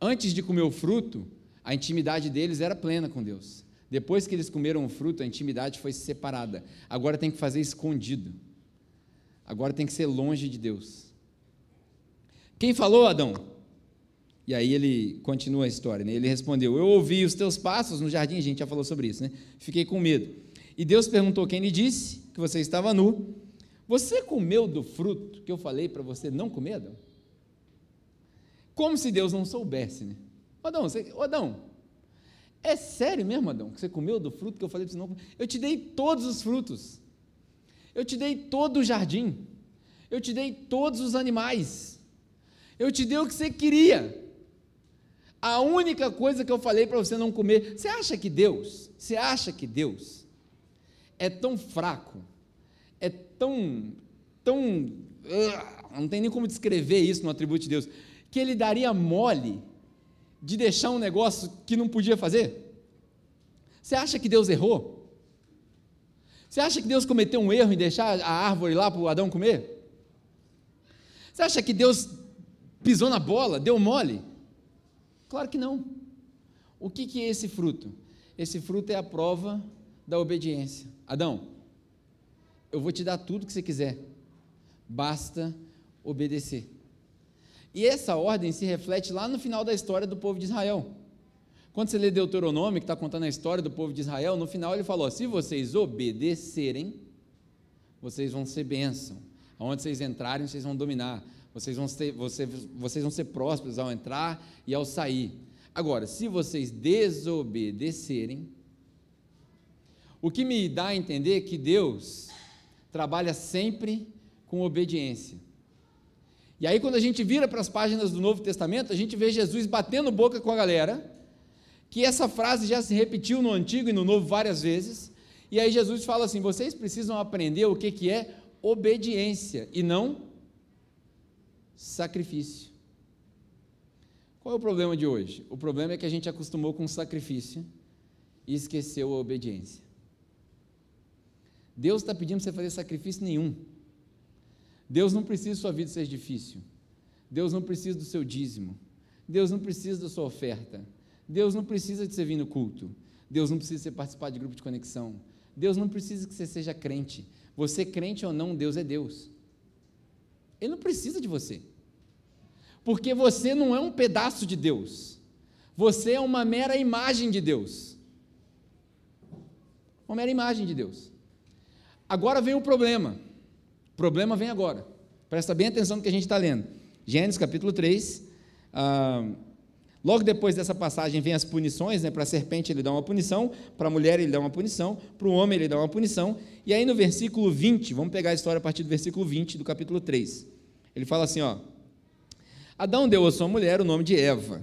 Antes de comer o fruto, a intimidade deles era plena com Deus. Depois que eles comeram o fruto, a intimidade foi separada. Agora tem que fazer escondido. Agora tem que ser longe de Deus. Quem falou, Adão? E aí ele continua a história, né? Ele respondeu: Eu ouvi os teus passos no jardim, a gente já falou sobre isso, né? Fiquei com medo. E Deus perguntou quem lhe disse que você estava nu. Você comeu do fruto que eu falei para você não comer, Adão? Como se Deus não soubesse, né? Adão, você, Adão, é sério mesmo, Adão, que você comeu do fruto que eu falei para você não? Eu te dei todos os frutos. Eu te dei todo o jardim. Eu te dei todos os animais. Eu te dei o que você queria. A única coisa que eu falei para você não comer, você acha que Deus, você acha que Deus é tão fraco, é tão, tão, não tem nem como descrever isso no atributo de Deus, que ele daria mole de deixar um negócio que não podia fazer? Você acha que Deus errou? Você acha que Deus cometeu um erro em deixar a árvore lá para o Adão comer? Você acha que Deus pisou na bola, deu mole? Claro que não. O que, que é esse fruto? Esse fruto é a prova da obediência. Adão, eu vou te dar tudo que você quiser, basta obedecer. E essa ordem se reflete lá no final da história do povo de Israel. Quando você lê Deuteronômio, que está contando a história do povo de Israel, no final ele falou: se vocês obedecerem, vocês vão ser bênção. Aonde vocês entrarem, vocês vão dominar vocês vão, ser, vocês, vocês vão ser prósperos ao entrar e ao sair. Agora, se vocês desobedecerem, o que me dá a entender que Deus trabalha sempre com obediência. E aí, quando a gente vira para as páginas do Novo Testamento, a gente vê Jesus batendo boca com a galera, que essa frase já se repetiu no Antigo e no Novo várias vezes, e aí Jesus fala assim: vocês precisam aprender o que, que é obediência e não sacrifício. Qual é o problema de hoje? O problema é que a gente acostumou com sacrifício e esqueceu a obediência. Deus está pedindo para você fazer sacrifício nenhum. Deus não precisa que sua vida seja difícil. Deus não precisa do seu dízimo. Deus não precisa da sua oferta. Deus não precisa de você vir no culto. Deus não precisa de você participar de grupo de conexão. Deus não precisa que você seja crente. Você crente ou não, Deus é Deus. Ele não precisa de você. Porque você não é um pedaço de Deus. Você é uma mera imagem de Deus. Uma mera imagem de Deus. Agora vem o problema. Problema vem agora. Presta bem atenção no que a gente está lendo. Gênesis capítulo 3. Ah, logo depois dessa passagem vem as punições, né? Para a serpente ele dá uma punição, para a mulher ele dá uma punição, para o homem ele dá uma punição, e aí no versículo 20, vamos pegar a história a partir do versículo 20 do capítulo 3. Ele fala assim, ó: Adão deu à sua mulher o nome de Eva,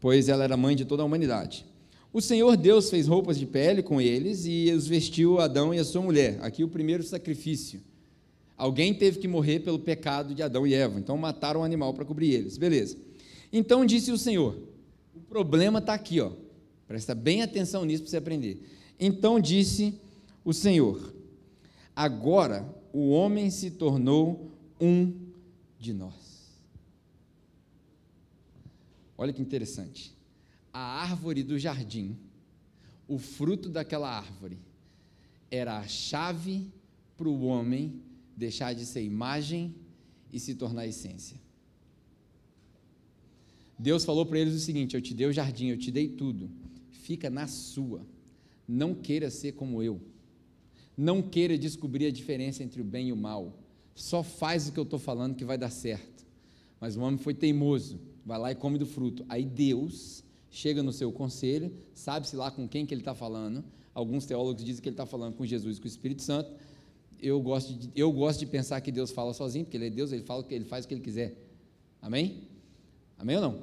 pois ela era mãe de toda a humanidade. O Senhor Deus fez roupas de pele com eles e os vestiu Adão e a sua mulher. Aqui o primeiro sacrifício. Alguém teve que morrer pelo pecado de Adão e Eva, então mataram um animal para cobrir eles. Beleza. Então disse o Senhor: O problema está aqui, ó. Presta bem atenção nisso para você aprender. Então disse o Senhor: Agora o homem se tornou um de nós. Olha que interessante. A árvore do jardim, o fruto daquela árvore, era a chave para o homem deixar de ser imagem e se tornar essência. Deus falou para eles o seguinte: Eu te dei o jardim, eu te dei tudo, fica na sua, não queira ser como eu. Não queira descobrir a diferença entre o bem e o mal. Só faz o que eu estou falando que vai dar certo. Mas o homem foi teimoso, vai lá e come do fruto. Aí Deus chega no seu conselho, sabe-se lá com quem que ele está falando. Alguns teólogos dizem que ele está falando com Jesus e com o Espírito Santo. Eu gosto, de, eu gosto de pensar que Deus fala sozinho, porque Ele é Deus, Ele fala que Ele faz o que Ele quiser. Amém? Amém ou não?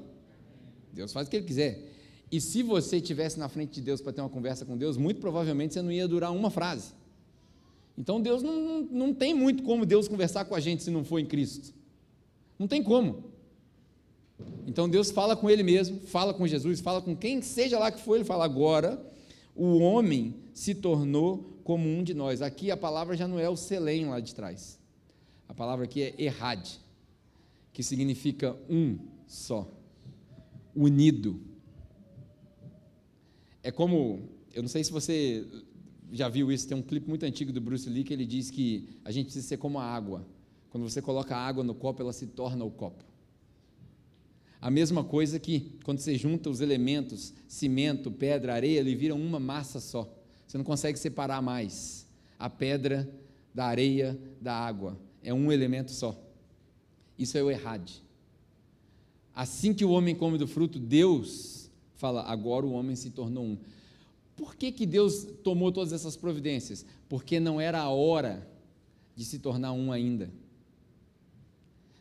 Deus faz o que Ele quiser. E se você estivesse na frente de Deus para ter uma conversa com Deus, muito provavelmente você não ia durar uma frase. Então Deus não, não, não tem muito como Deus conversar com a gente se não for em Cristo. Não tem como. Então Deus fala com ele mesmo, fala com Jesus, fala com quem seja lá que for, ele fala agora, o homem se tornou como um de nós. Aqui a palavra já não é o selém lá de trás. A palavra aqui é errad, que significa um só, unido. É como, eu não sei se você já viu isso, tem um clipe muito antigo do Bruce Lee que ele diz que a gente precisa ser como a água. Quando você coloca a água no copo, ela se torna o copo. A mesma coisa que quando você junta os elementos, cimento, pedra, areia, ele vira uma massa só. Você não consegue separar mais a pedra da areia da água. É um elemento só. Isso é o errado. Assim que o homem come do fruto, Deus fala: agora o homem se tornou um. Por que, que Deus tomou todas essas providências? Porque não era a hora de se tornar um ainda.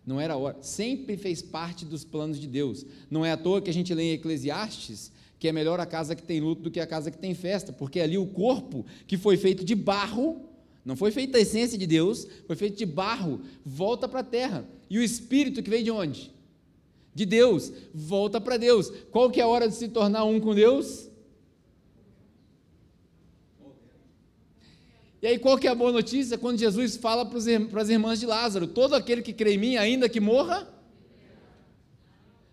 Não era a hora. Sempre fez parte dos planos de Deus. Não é à toa que a gente lê em Eclesiastes que é melhor a casa que tem luto do que a casa que tem festa, porque ali o corpo que foi feito de barro, não foi feito da essência de Deus, foi feito de barro, volta para a terra. E o espírito que veio de onde? De Deus, volta para Deus. Qual que é a hora de se tornar um com Deus? E aí, qual que é a boa notícia? Quando Jesus fala para as irmãs de Lázaro: todo aquele que crê em mim, ainda que morra.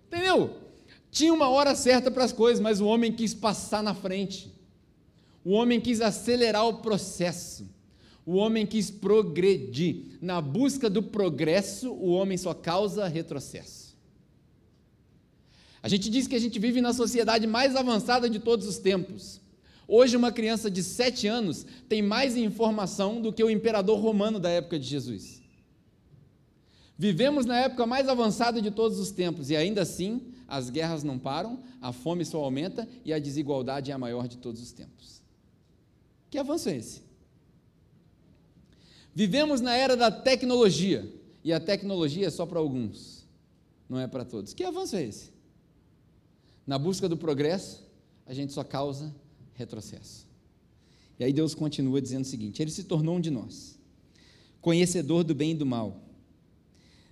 Entendeu? Tinha uma hora certa para as coisas, mas o homem quis passar na frente. O homem quis acelerar o processo. O homem quis progredir. Na busca do progresso, o homem só causa retrocesso. A gente diz que a gente vive na sociedade mais avançada de todos os tempos. Hoje, uma criança de 7 anos tem mais informação do que o imperador romano da época de Jesus. Vivemos na época mais avançada de todos os tempos e ainda assim as guerras não param, a fome só aumenta e a desigualdade é a maior de todos os tempos. Que avanço é esse? Vivemos na era da tecnologia e a tecnologia é só para alguns, não é para todos. Que avanço é esse? Na busca do progresso, a gente só causa retrocesso. E aí Deus continua dizendo o seguinte: Ele se tornou um de nós, conhecedor do bem e do mal.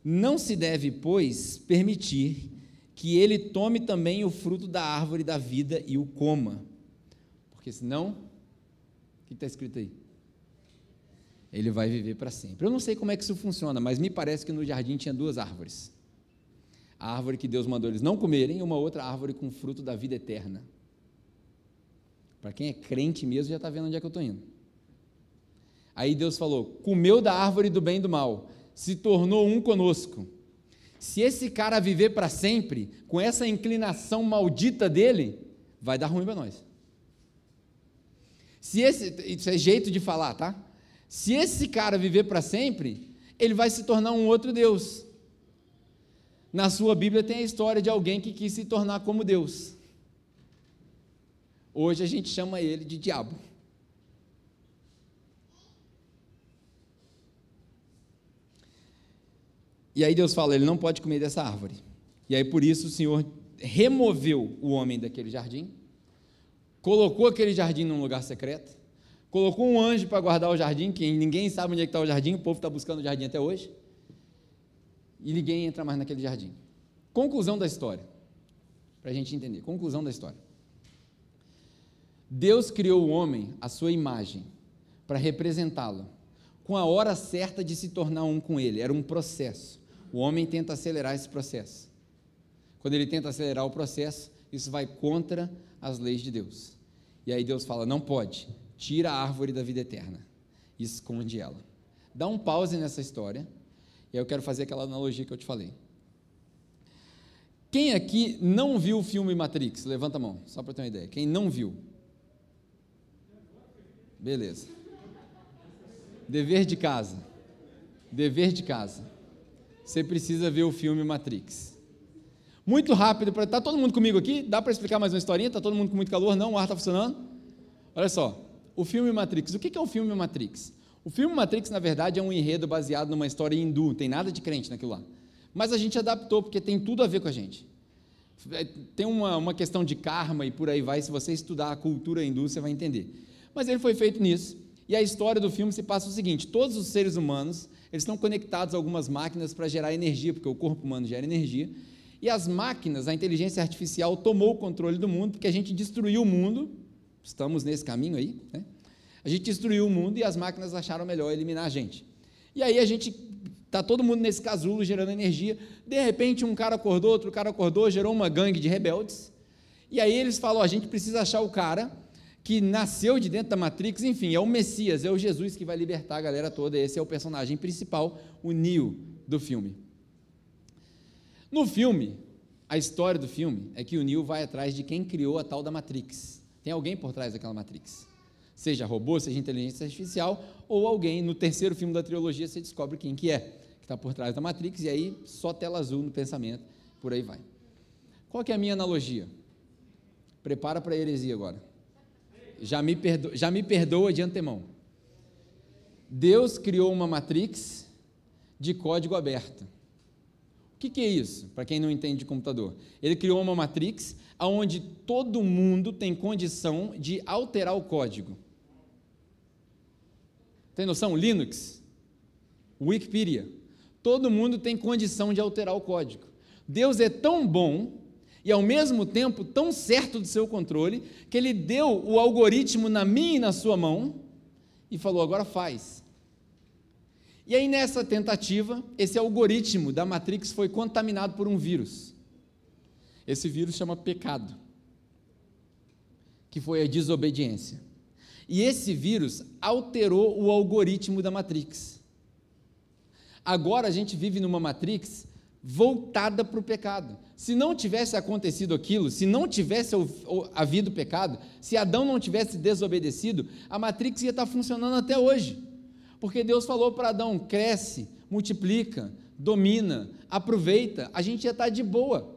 Não se deve, pois, permitir que ele tome também o fruto da árvore da vida e o coma. Porque senão, o que está escrito aí? Ele vai viver para sempre. Eu não sei como é que isso funciona, mas me parece que no jardim tinha duas árvores. A árvore que Deus mandou eles não comerem e uma outra árvore com fruto da vida eterna. Para quem é crente mesmo, já está vendo onde é que eu estou indo. Aí Deus falou: comeu da árvore do bem e do mal, se tornou um conosco. Se esse cara viver para sempre, com essa inclinação maldita dele, vai dar ruim para nós. Se esse, isso é jeito de falar, tá? Se esse cara viver para sempre, ele vai se tornar um outro Deus. Na sua Bíblia tem a história de alguém que quis se tornar como Deus. Hoje a gente chama ele de diabo. E aí Deus fala: ele não pode comer dessa árvore. E aí por isso o Senhor removeu o homem daquele jardim, colocou aquele jardim num lugar secreto, colocou um anjo para guardar o jardim, que ninguém sabe onde é está o jardim, o povo está buscando o jardim até hoje, e ninguém entra mais naquele jardim. Conclusão da história, para a gente entender. Conclusão da história. Deus criou o homem à sua imagem, para representá-lo, com a hora certa de se tornar um com ele. Era um processo. O homem tenta acelerar esse processo. Quando ele tenta acelerar o processo, isso vai contra as leis de Deus. E aí Deus fala: não pode, tira a árvore da vida eterna e esconde ela. Dá um pause nessa história, e aí eu quero fazer aquela analogia que eu te falei. Quem aqui não viu o filme Matrix? Levanta a mão, só para ter uma ideia. Quem não viu? Beleza. Dever de casa. Dever de casa. Você precisa ver o filme Matrix. Muito rápido, para tá todo mundo comigo aqui? Dá para explicar mais uma historinha? Tá todo mundo com muito calor? Não, o ar está funcionando? Olha só, o filme Matrix. O que é o filme Matrix? O filme Matrix, na verdade, é um enredo baseado numa história hindu, não tem nada de crente naquilo lá. Mas a gente adaptou porque tem tudo a ver com a gente. Tem uma, uma questão de karma e por aí vai, se você estudar a cultura hindu, você vai entender. Mas ele foi feito nisso. E a história do filme se passa o seguinte: todos os seres humanos eles estão conectados a algumas máquinas para gerar energia, porque o corpo humano gera energia. E as máquinas, a inteligência artificial tomou o controle do mundo, porque a gente destruiu o mundo. Estamos nesse caminho aí, né? A gente destruiu o mundo e as máquinas acharam melhor eliminar a gente. E aí a gente está todo mundo nesse casulo gerando energia. De repente, um cara acordou, outro cara acordou, gerou uma gangue de rebeldes. E aí eles falam: a gente precisa achar o cara que nasceu de dentro da Matrix, enfim, é o Messias, é o Jesus que vai libertar a galera toda. Esse é o personagem principal, o Neo do filme. No filme, A história do filme é que o Neo vai atrás de quem criou a tal da Matrix. Tem alguém por trás daquela Matrix. Seja robô, seja inteligência artificial, ou alguém, no terceiro filme da trilogia, você descobre quem que é, que está por trás da Matrix, e aí só tela azul no pensamento, por aí vai. Qual que é a minha analogia? Prepara para a heresia agora. Já me, perdoa, já me perdoa de antemão. Deus criou uma matrix de código aberto. O que, que é isso, para quem não entende de computador? Ele criou uma matrix onde todo mundo tem condição de alterar o código. Tem noção? Linux, Wikipedia. Todo mundo tem condição de alterar o código. Deus é tão bom e ao mesmo tempo tão certo do seu controle que ele deu o algoritmo na minha e na sua mão e falou: agora faz. E aí, nessa tentativa, esse algoritmo da Matrix foi contaminado por um vírus. Esse vírus chama pecado, que foi a desobediência. E esse vírus alterou o algoritmo da Matrix. Agora a gente vive numa Matrix voltada para o pecado. Se não tivesse acontecido aquilo, se não tivesse havido pecado, se Adão não tivesse desobedecido, a Matrix ia estar funcionando até hoje. Porque Deus falou para Adão: cresce, multiplica, domina, aproveita, a gente ia estar de boa.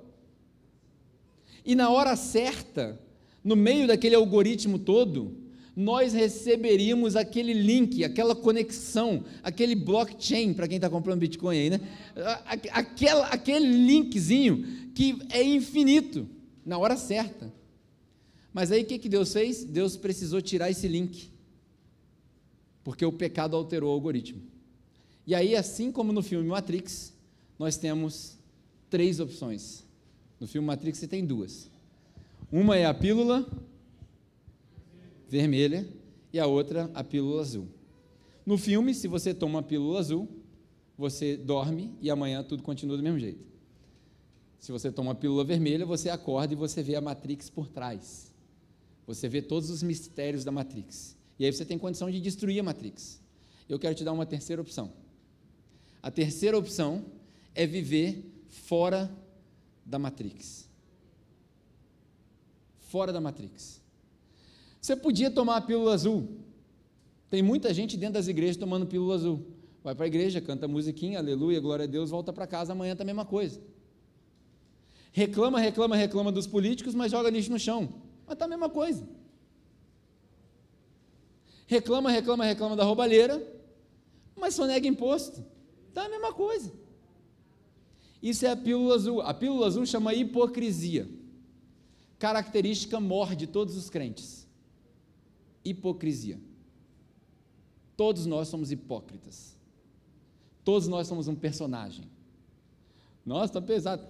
E na hora certa, no meio daquele algoritmo todo, nós receberíamos aquele link, aquela conexão, aquele blockchain, para quem está comprando Bitcoin aí, né? Aquela, aquele linkzinho que é infinito, na hora certa. Mas aí o que, que Deus fez? Deus precisou tirar esse link porque o pecado alterou o algoritmo. E aí, assim como no filme Matrix, nós temos três opções. No filme Matrix você tem duas. Uma é a pílula vermelha e a outra a pílula azul. No filme, se você toma a pílula azul, você dorme e amanhã tudo continua do mesmo jeito. Se você toma a pílula vermelha, você acorda e você vê a Matrix por trás. Você vê todos os mistérios da Matrix. E aí você tem condição de destruir a Matrix. Eu quero te dar uma terceira opção. A terceira opção é viver fora da Matrix. Fora da Matrix. Você podia tomar a pílula azul. Tem muita gente dentro das igrejas tomando pílula azul. Vai para a igreja, canta musiquinha, aleluia, glória a Deus, volta para casa, amanhã está a mesma coisa. Reclama, reclama, reclama dos políticos, mas joga lixo no chão. Mas está a mesma coisa reclama, reclama, reclama da roubalheira, mas só nega imposto. Tá a mesma coisa. Isso é a pílula azul. A pílula azul chama hipocrisia. Característica mor de todos os crentes. Hipocrisia. Todos nós somos hipócritas. Todos nós somos um personagem. Nossa, está pesado.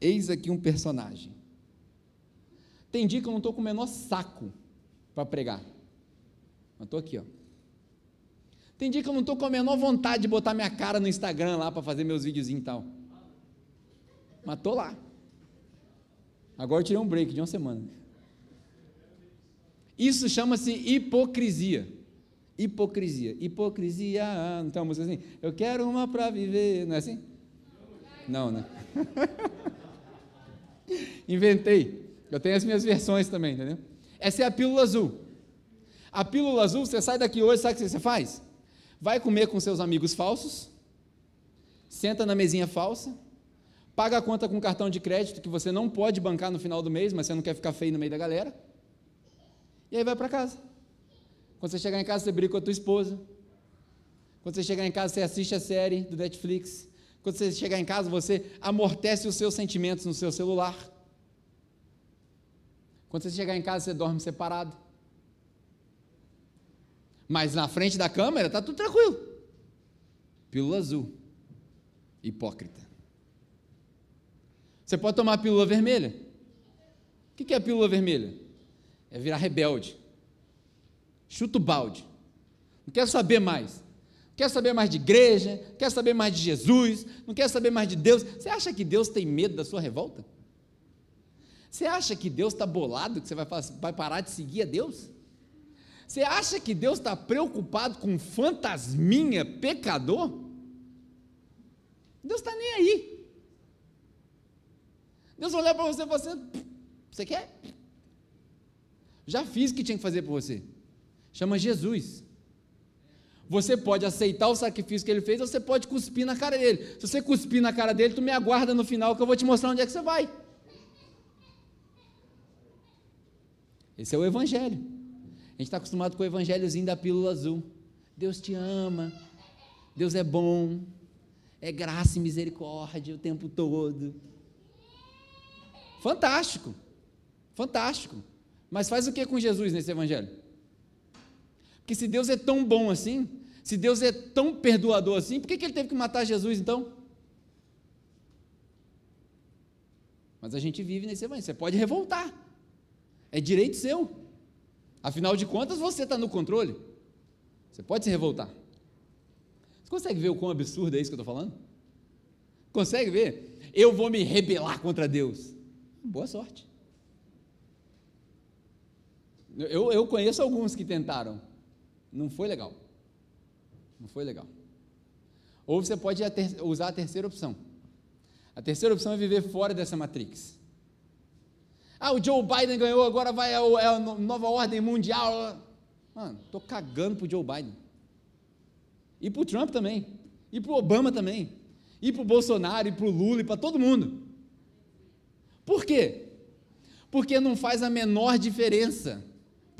Eis aqui um personagem. Tem dia que eu não estou com o menor saco para pregar. Mas estou aqui, ó. Tem dia que eu não estou com a menor vontade de botar minha cara no Instagram lá para fazer meus videozinhos e tal. Mas estou lá. Agora tirei um break de uma semana. Isso chama-se hipocrisia. Hipocrisia. Hipocrisia. Não tem uma música assim? Eu quero uma para viver. Não é assim? Não, né? Inventei. Eu tenho as minhas versões também, entendeu? Essa é a pílula azul. A pílula azul, você sai daqui hoje, sabe o que você faz? Vai comer com seus amigos falsos, senta na mesinha falsa, paga a conta com cartão de crédito que você não pode bancar no final do mês, mas você não quer ficar feio no meio da galera. E aí vai para casa. Quando você chegar em casa, você briga com a tua esposa. Quando você chegar em casa, você assiste a série do Netflix. Quando você chegar em casa, você amortece os seus sentimentos no seu celular. Quando você chegar em casa, você dorme separado. Mas na frente da câmera está tudo tranquilo. Pílula azul. Hipócrita. Você pode tomar pílula vermelha. O que é a pílula vermelha? É virar rebelde. Chuta o balde. Não quer saber mais. Não quer saber mais de igreja, não quer saber mais de Jesus, não quer saber mais de Deus. Você acha que Deus tem medo da sua revolta? Você acha que Deus está bolado, que você vai, vai parar de seguir a Deus? Você acha que Deus está preocupado com fantasminha pecador? Deus está nem aí. Deus olhar para você e falar assim: você quer? Já fiz o que tinha que fazer por você. Chama Jesus. Você pode aceitar o sacrifício que ele fez, ou você pode cuspir na cara dele. Se você cuspir na cara dele, tu me aguarda no final que eu vou te mostrar onde é que você vai. Esse é o Evangelho. A gente está acostumado com o Evangelhozinho da pílula azul. Deus te ama, Deus é bom, é graça e misericórdia o tempo todo. Fantástico, fantástico. Mas faz o que com Jesus nesse Evangelho? Porque se Deus é tão bom assim, se Deus é tão perdoador assim, por que, que ele teve que matar Jesus então? Mas a gente vive nesse evangelho. Você pode revoltar. É direito seu. Afinal de contas, você está no controle. Você pode se revoltar. Você consegue ver o quão absurdo é isso que eu estou falando? Consegue ver? Eu vou me rebelar contra Deus. Boa sorte. Eu, eu conheço alguns que tentaram. Não foi legal. Não foi legal. Ou você pode usar a terceira opção. A terceira opção é viver fora dessa matrix. Ah, o Joe Biden ganhou, agora vai a, é a nova ordem mundial. Mano, estou cagando para o Joe Biden. E para o Trump também. E para o Obama também. E para o Bolsonaro, e para o Lula, e para todo mundo. Por quê? Porque não faz a menor diferença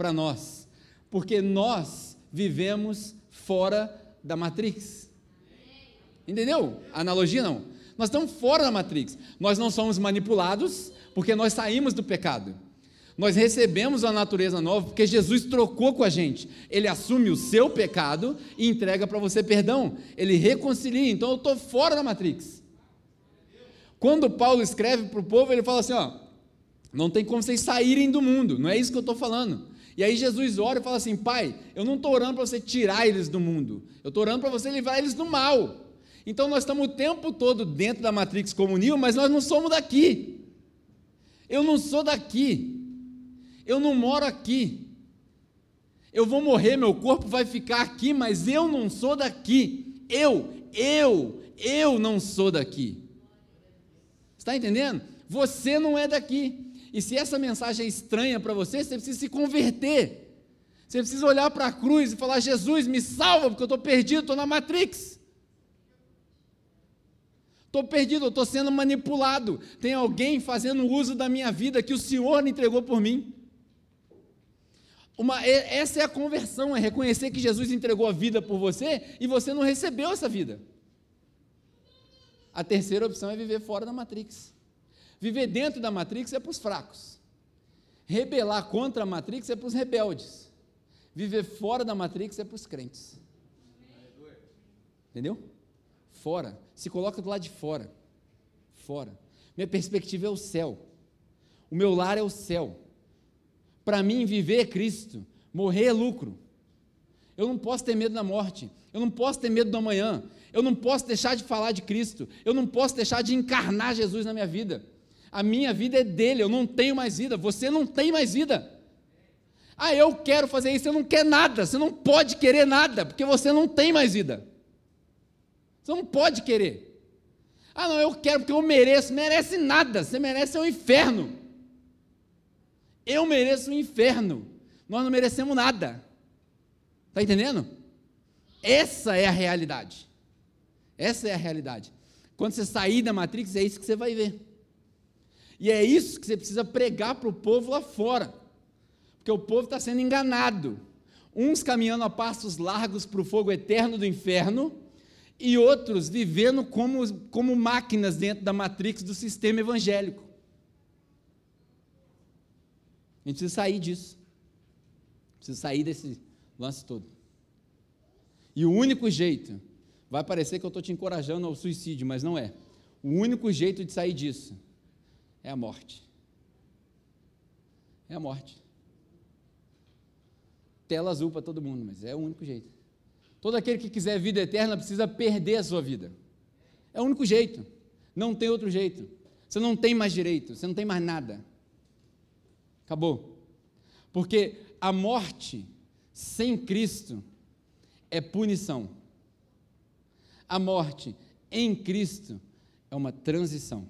para nós. Porque nós vivemos fora da Matrix. Entendeu? Analogia não. Nós estamos fora da Matrix. Nós não somos manipulados porque nós saímos do pecado. Nós recebemos a natureza nova porque Jesus trocou com a gente. Ele assume o seu pecado e entrega para você perdão. Ele reconcilia. Então eu estou fora da Matrix. Quando Paulo escreve para o povo, ele fala assim: ó, não tem como vocês saírem do mundo. Não é isso que eu estou falando. E aí Jesus ora e fala assim: Pai, eu não estou orando para você tirar eles do mundo, eu estou orando para você livrar eles do mal. Então nós estamos o tempo todo dentro da matrix comunil, mas nós não somos daqui. Eu não sou daqui. Eu não moro aqui. Eu vou morrer, meu corpo vai ficar aqui, mas eu não sou daqui. Eu, eu, eu não sou daqui. Está entendendo? Você não é daqui. E se essa mensagem é estranha para você, você precisa se converter. Você precisa olhar para a cruz e falar: Jesus, me salva, porque eu estou perdido, estou na Matrix. Estou perdido, estou sendo manipulado. Tem alguém fazendo uso da minha vida que o Senhor entregou por mim. Uma, essa é a conversão, é reconhecer que Jesus entregou a vida por você e você não recebeu essa vida. A terceira opção é viver fora da Matrix. Viver dentro da Matrix é para os fracos. Rebelar contra a Matrix é para os rebeldes. Viver fora da Matrix é para os crentes. Entendeu? Fora. Se coloca do lado de fora. Fora. Minha perspectiva é o céu. O meu lar é o céu. Para mim, viver é Cristo. Morrer é lucro. Eu não posso ter medo da morte. Eu não posso ter medo do amanhã. Eu não posso deixar de falar de Cristo. Eu não posso deixar de encarnar Jesus na minha vida. A minha vida é dele, eu não tenho mais vida, você não tem mais vida. Ah, eu quero fazer isso, você não quer nada, você não pode querer nada, porque você não tem mais vida. Você não pode querer. Ah, não, eu quero porque eu mereço. Merece nada, você merece o um inferno. Eu mereço o um inferno. Nós não merecemos nada. Está entendendo? Essa é a realidade. Essa é a realidade. Quando você sair da Matrix, é isso que você vai ver. E é isso que você precisa pregar para o povo lá fora. Porque o povo está sendo enganado. Uns caminhando a passos largos para o fogo eterno do inferno, e outros vivendo como, como máquinas dentro da matrix do sistema evangélico. A gente precisa sair disso. Precisa sair desse lance todo. E o único jeito, vai parecer que eu estou te encorajando ao suicídio, mas não é. O único jeito de sair disso é a morte. É a morte. Tela azul para todo mundo, mas é o único jeito. Todo aquele que quiser vida eterna precisa perder a sua vida. É o único jeito. Não tem outro jeito. Você não tem mais direito, você não tem mais nada. Acabou. Porque a morte sem Cristo é punição. A morte em Cristo é uma transição.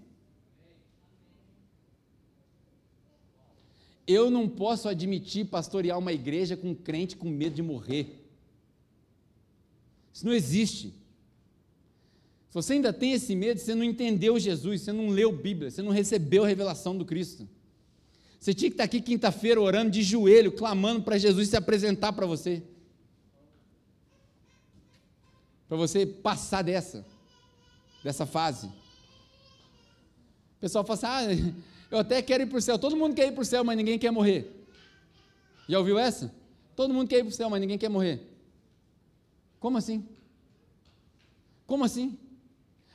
Eu não posso admitir pastorear uma igreja com um crente com medo de morrer. Isso não existe. Se você ainda tem esse medo, você não entendeu Jesus, você não leu Bíblia, você não recebeu a revelação do Cristo. Você tinha que estar aqui quinta-feira orando de joelho, clamando para Jesus se apresentar para você. Para você passar dessa, dessa fase. O pessoal fala assim: ah, eu até quero ir para o céu. Todo mundo quer ir para o céu, mas ninguém quer morrer. Já ouviu essa? Todo mundo quer ir para o céu, mas ninguém quer morrer. Como assim? Como assim?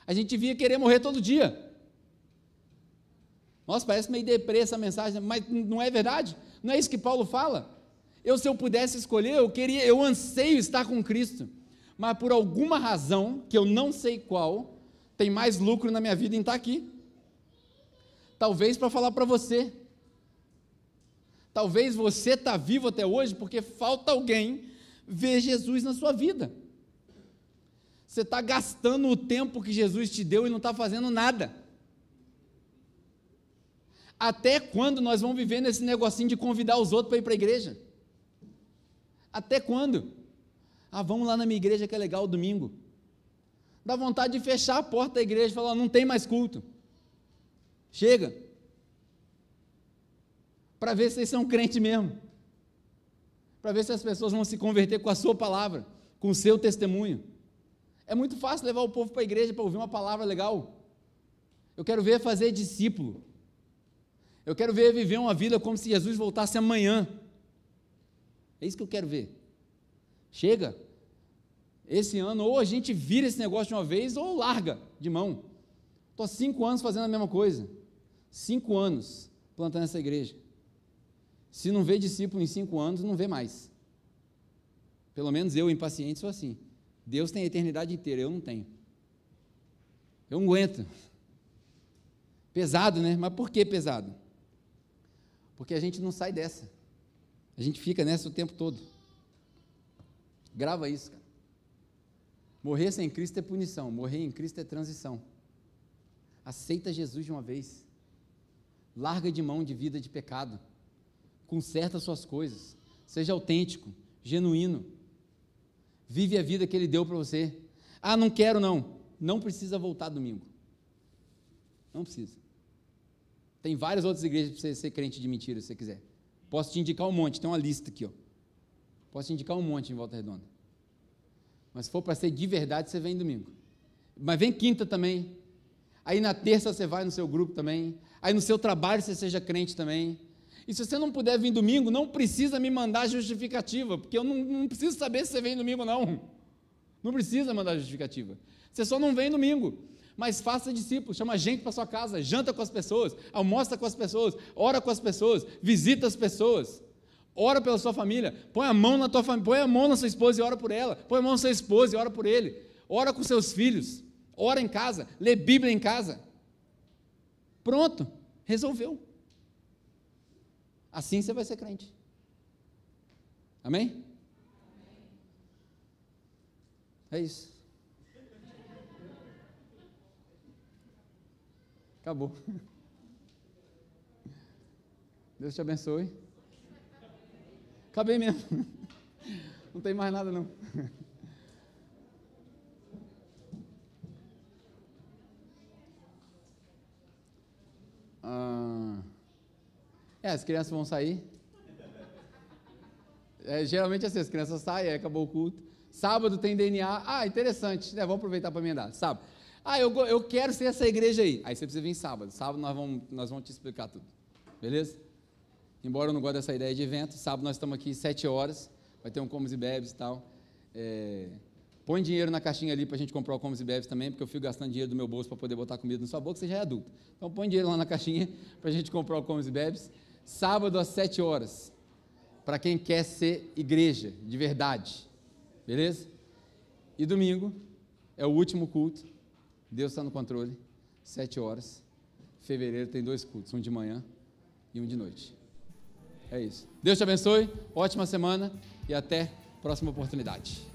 A gente via querer morrer todo dia. Nossa, parece meio deprê essa mensagem, mas não é verdade? Não é isso que Paulo fala? Eu, se eu pudesse escolher, eu queria, eu anseio estar com Cristo. Mas por alguma razão, que eu não sei qual, tem mais lucro na minha vida em estar aqui. Talvez para falar para você. Talvez você está vivo até hoje porque falta alguém ver Jesus na sua vida. Você está gastando o tempo que Jesus te deu e não está fazendo nada. Até quando nós vamos viver nesse negocinho de convidar os outros para ir para a igreja? Até quando? Ah, vamos lá na minha igreja que é legal domingo. Dá vontade de fechar a porta da igreja e falar: não tem mais culto. Chega. Para ver se vocês são crentes mesmo. Para ver se as pessoas vão se converter com a sua palavra, com o seu testemunho. É muito fácil levar o povo para a igreja para ouvir uma palavra legal. Eu quero ver fazer discípulo. Eu quero ver viver uma vida como se Jesus voltasse amanhã. É isso que eu quero ver. Chega. Esse ano, ou a gente vira esse negócio de uma vez, ou larga de mão. Estou há cinco anos fazendo a mesma coisa. Cinco anos plantando essa igreja. Se não vê discípulo em cinco anos, não vê mais. Pelo menos eu, impaciente, sou assim. Deus tem a eternidade inteira, eu não tenho. Eu não aguento. Pesado, né? Mas por que pesado? Porque a gente não sai dessa. A gente fica nessa o tempo todo. Grava isso, cara. Morrer sem Cristo é punição, morrer em Cristo é transição. Aceita Jesus de uma vez. Larga de mão de vida de pecado. Conserta suas coisas. Seja autêntico, genuíno. Vive a vida que Ele deu para você. Ah, não quero não. Não precisa voltar domingo. Não precisa. Tem várias outras igrejas para você ser crente de mentira, se você quiser. Posso te indicar um monte, tem uma lista aqui, ó. Posso te indicar um monte em Volta Redonda. Mas se for para ser de verdade, você vem domingo. Mas vem quinta também, Aí na terça você vai no seu grupo também. Aí no seu trabalho você seja crente também. E se você não puder vir domingo, não precisa me mandar justificativa, porque eu não, não preciso saber se você vem domingo, não. Não precisa mandar justificativa. Você só não vem domingo. Mas faça discípulos, chama gente para sua casa, janta com as pessoas, almoça com as pessoas, ora com as pessoas, visita as pessoas. Ora pela sua família, põe a mão na tua família, põe a mão na sua esposa e ora por ela, põe a mão na sua esposa e ora por ele. Ora com seus filhos. Ora em casa, lê Bíblia em casa. Pronto, resolveu. Assim você vai ser crente. Amém? É isso. Acabou. Deus te abençoe. Acabei mesmo. Não tem mais nada não. Ah, é, as crianças vão sair. É, geralmente é assim, as crianças saem, acabou o culto. Sábado tem DNA. Ah, interessante, né? Vamos aproveitar para emendar. Sábado. Ah, eu, eu quero ser essa igreja aí. Aí você precisa vir sábado. Sábado nós vamos, nós vamos te explicar tudo. Beleza? Embora eu não goste dessa ideia de evento, sábado nós estamos aqui sete horas. Vai ter um comes e bebes e tal. É, Põe dinheiro na caixinha ali para a gente comprar o comes e bebes também, porque eu fico gastando dinheiro do meu bolso para poder botar comida na sua boca, você já é adulto. Então põe dinheiro lá na caixinha para a gente comprar o comes e bebes. Sábado às 7 horas, para quem quer ser igreja de verdade. Beleza? E domingo é o último culto. Deus está no controle. 7 horas. Fevereiro tem dois cultos, um de manhã e um de noite. É isso. Deus te abençoe, ótima semana e até próxima oportunidade.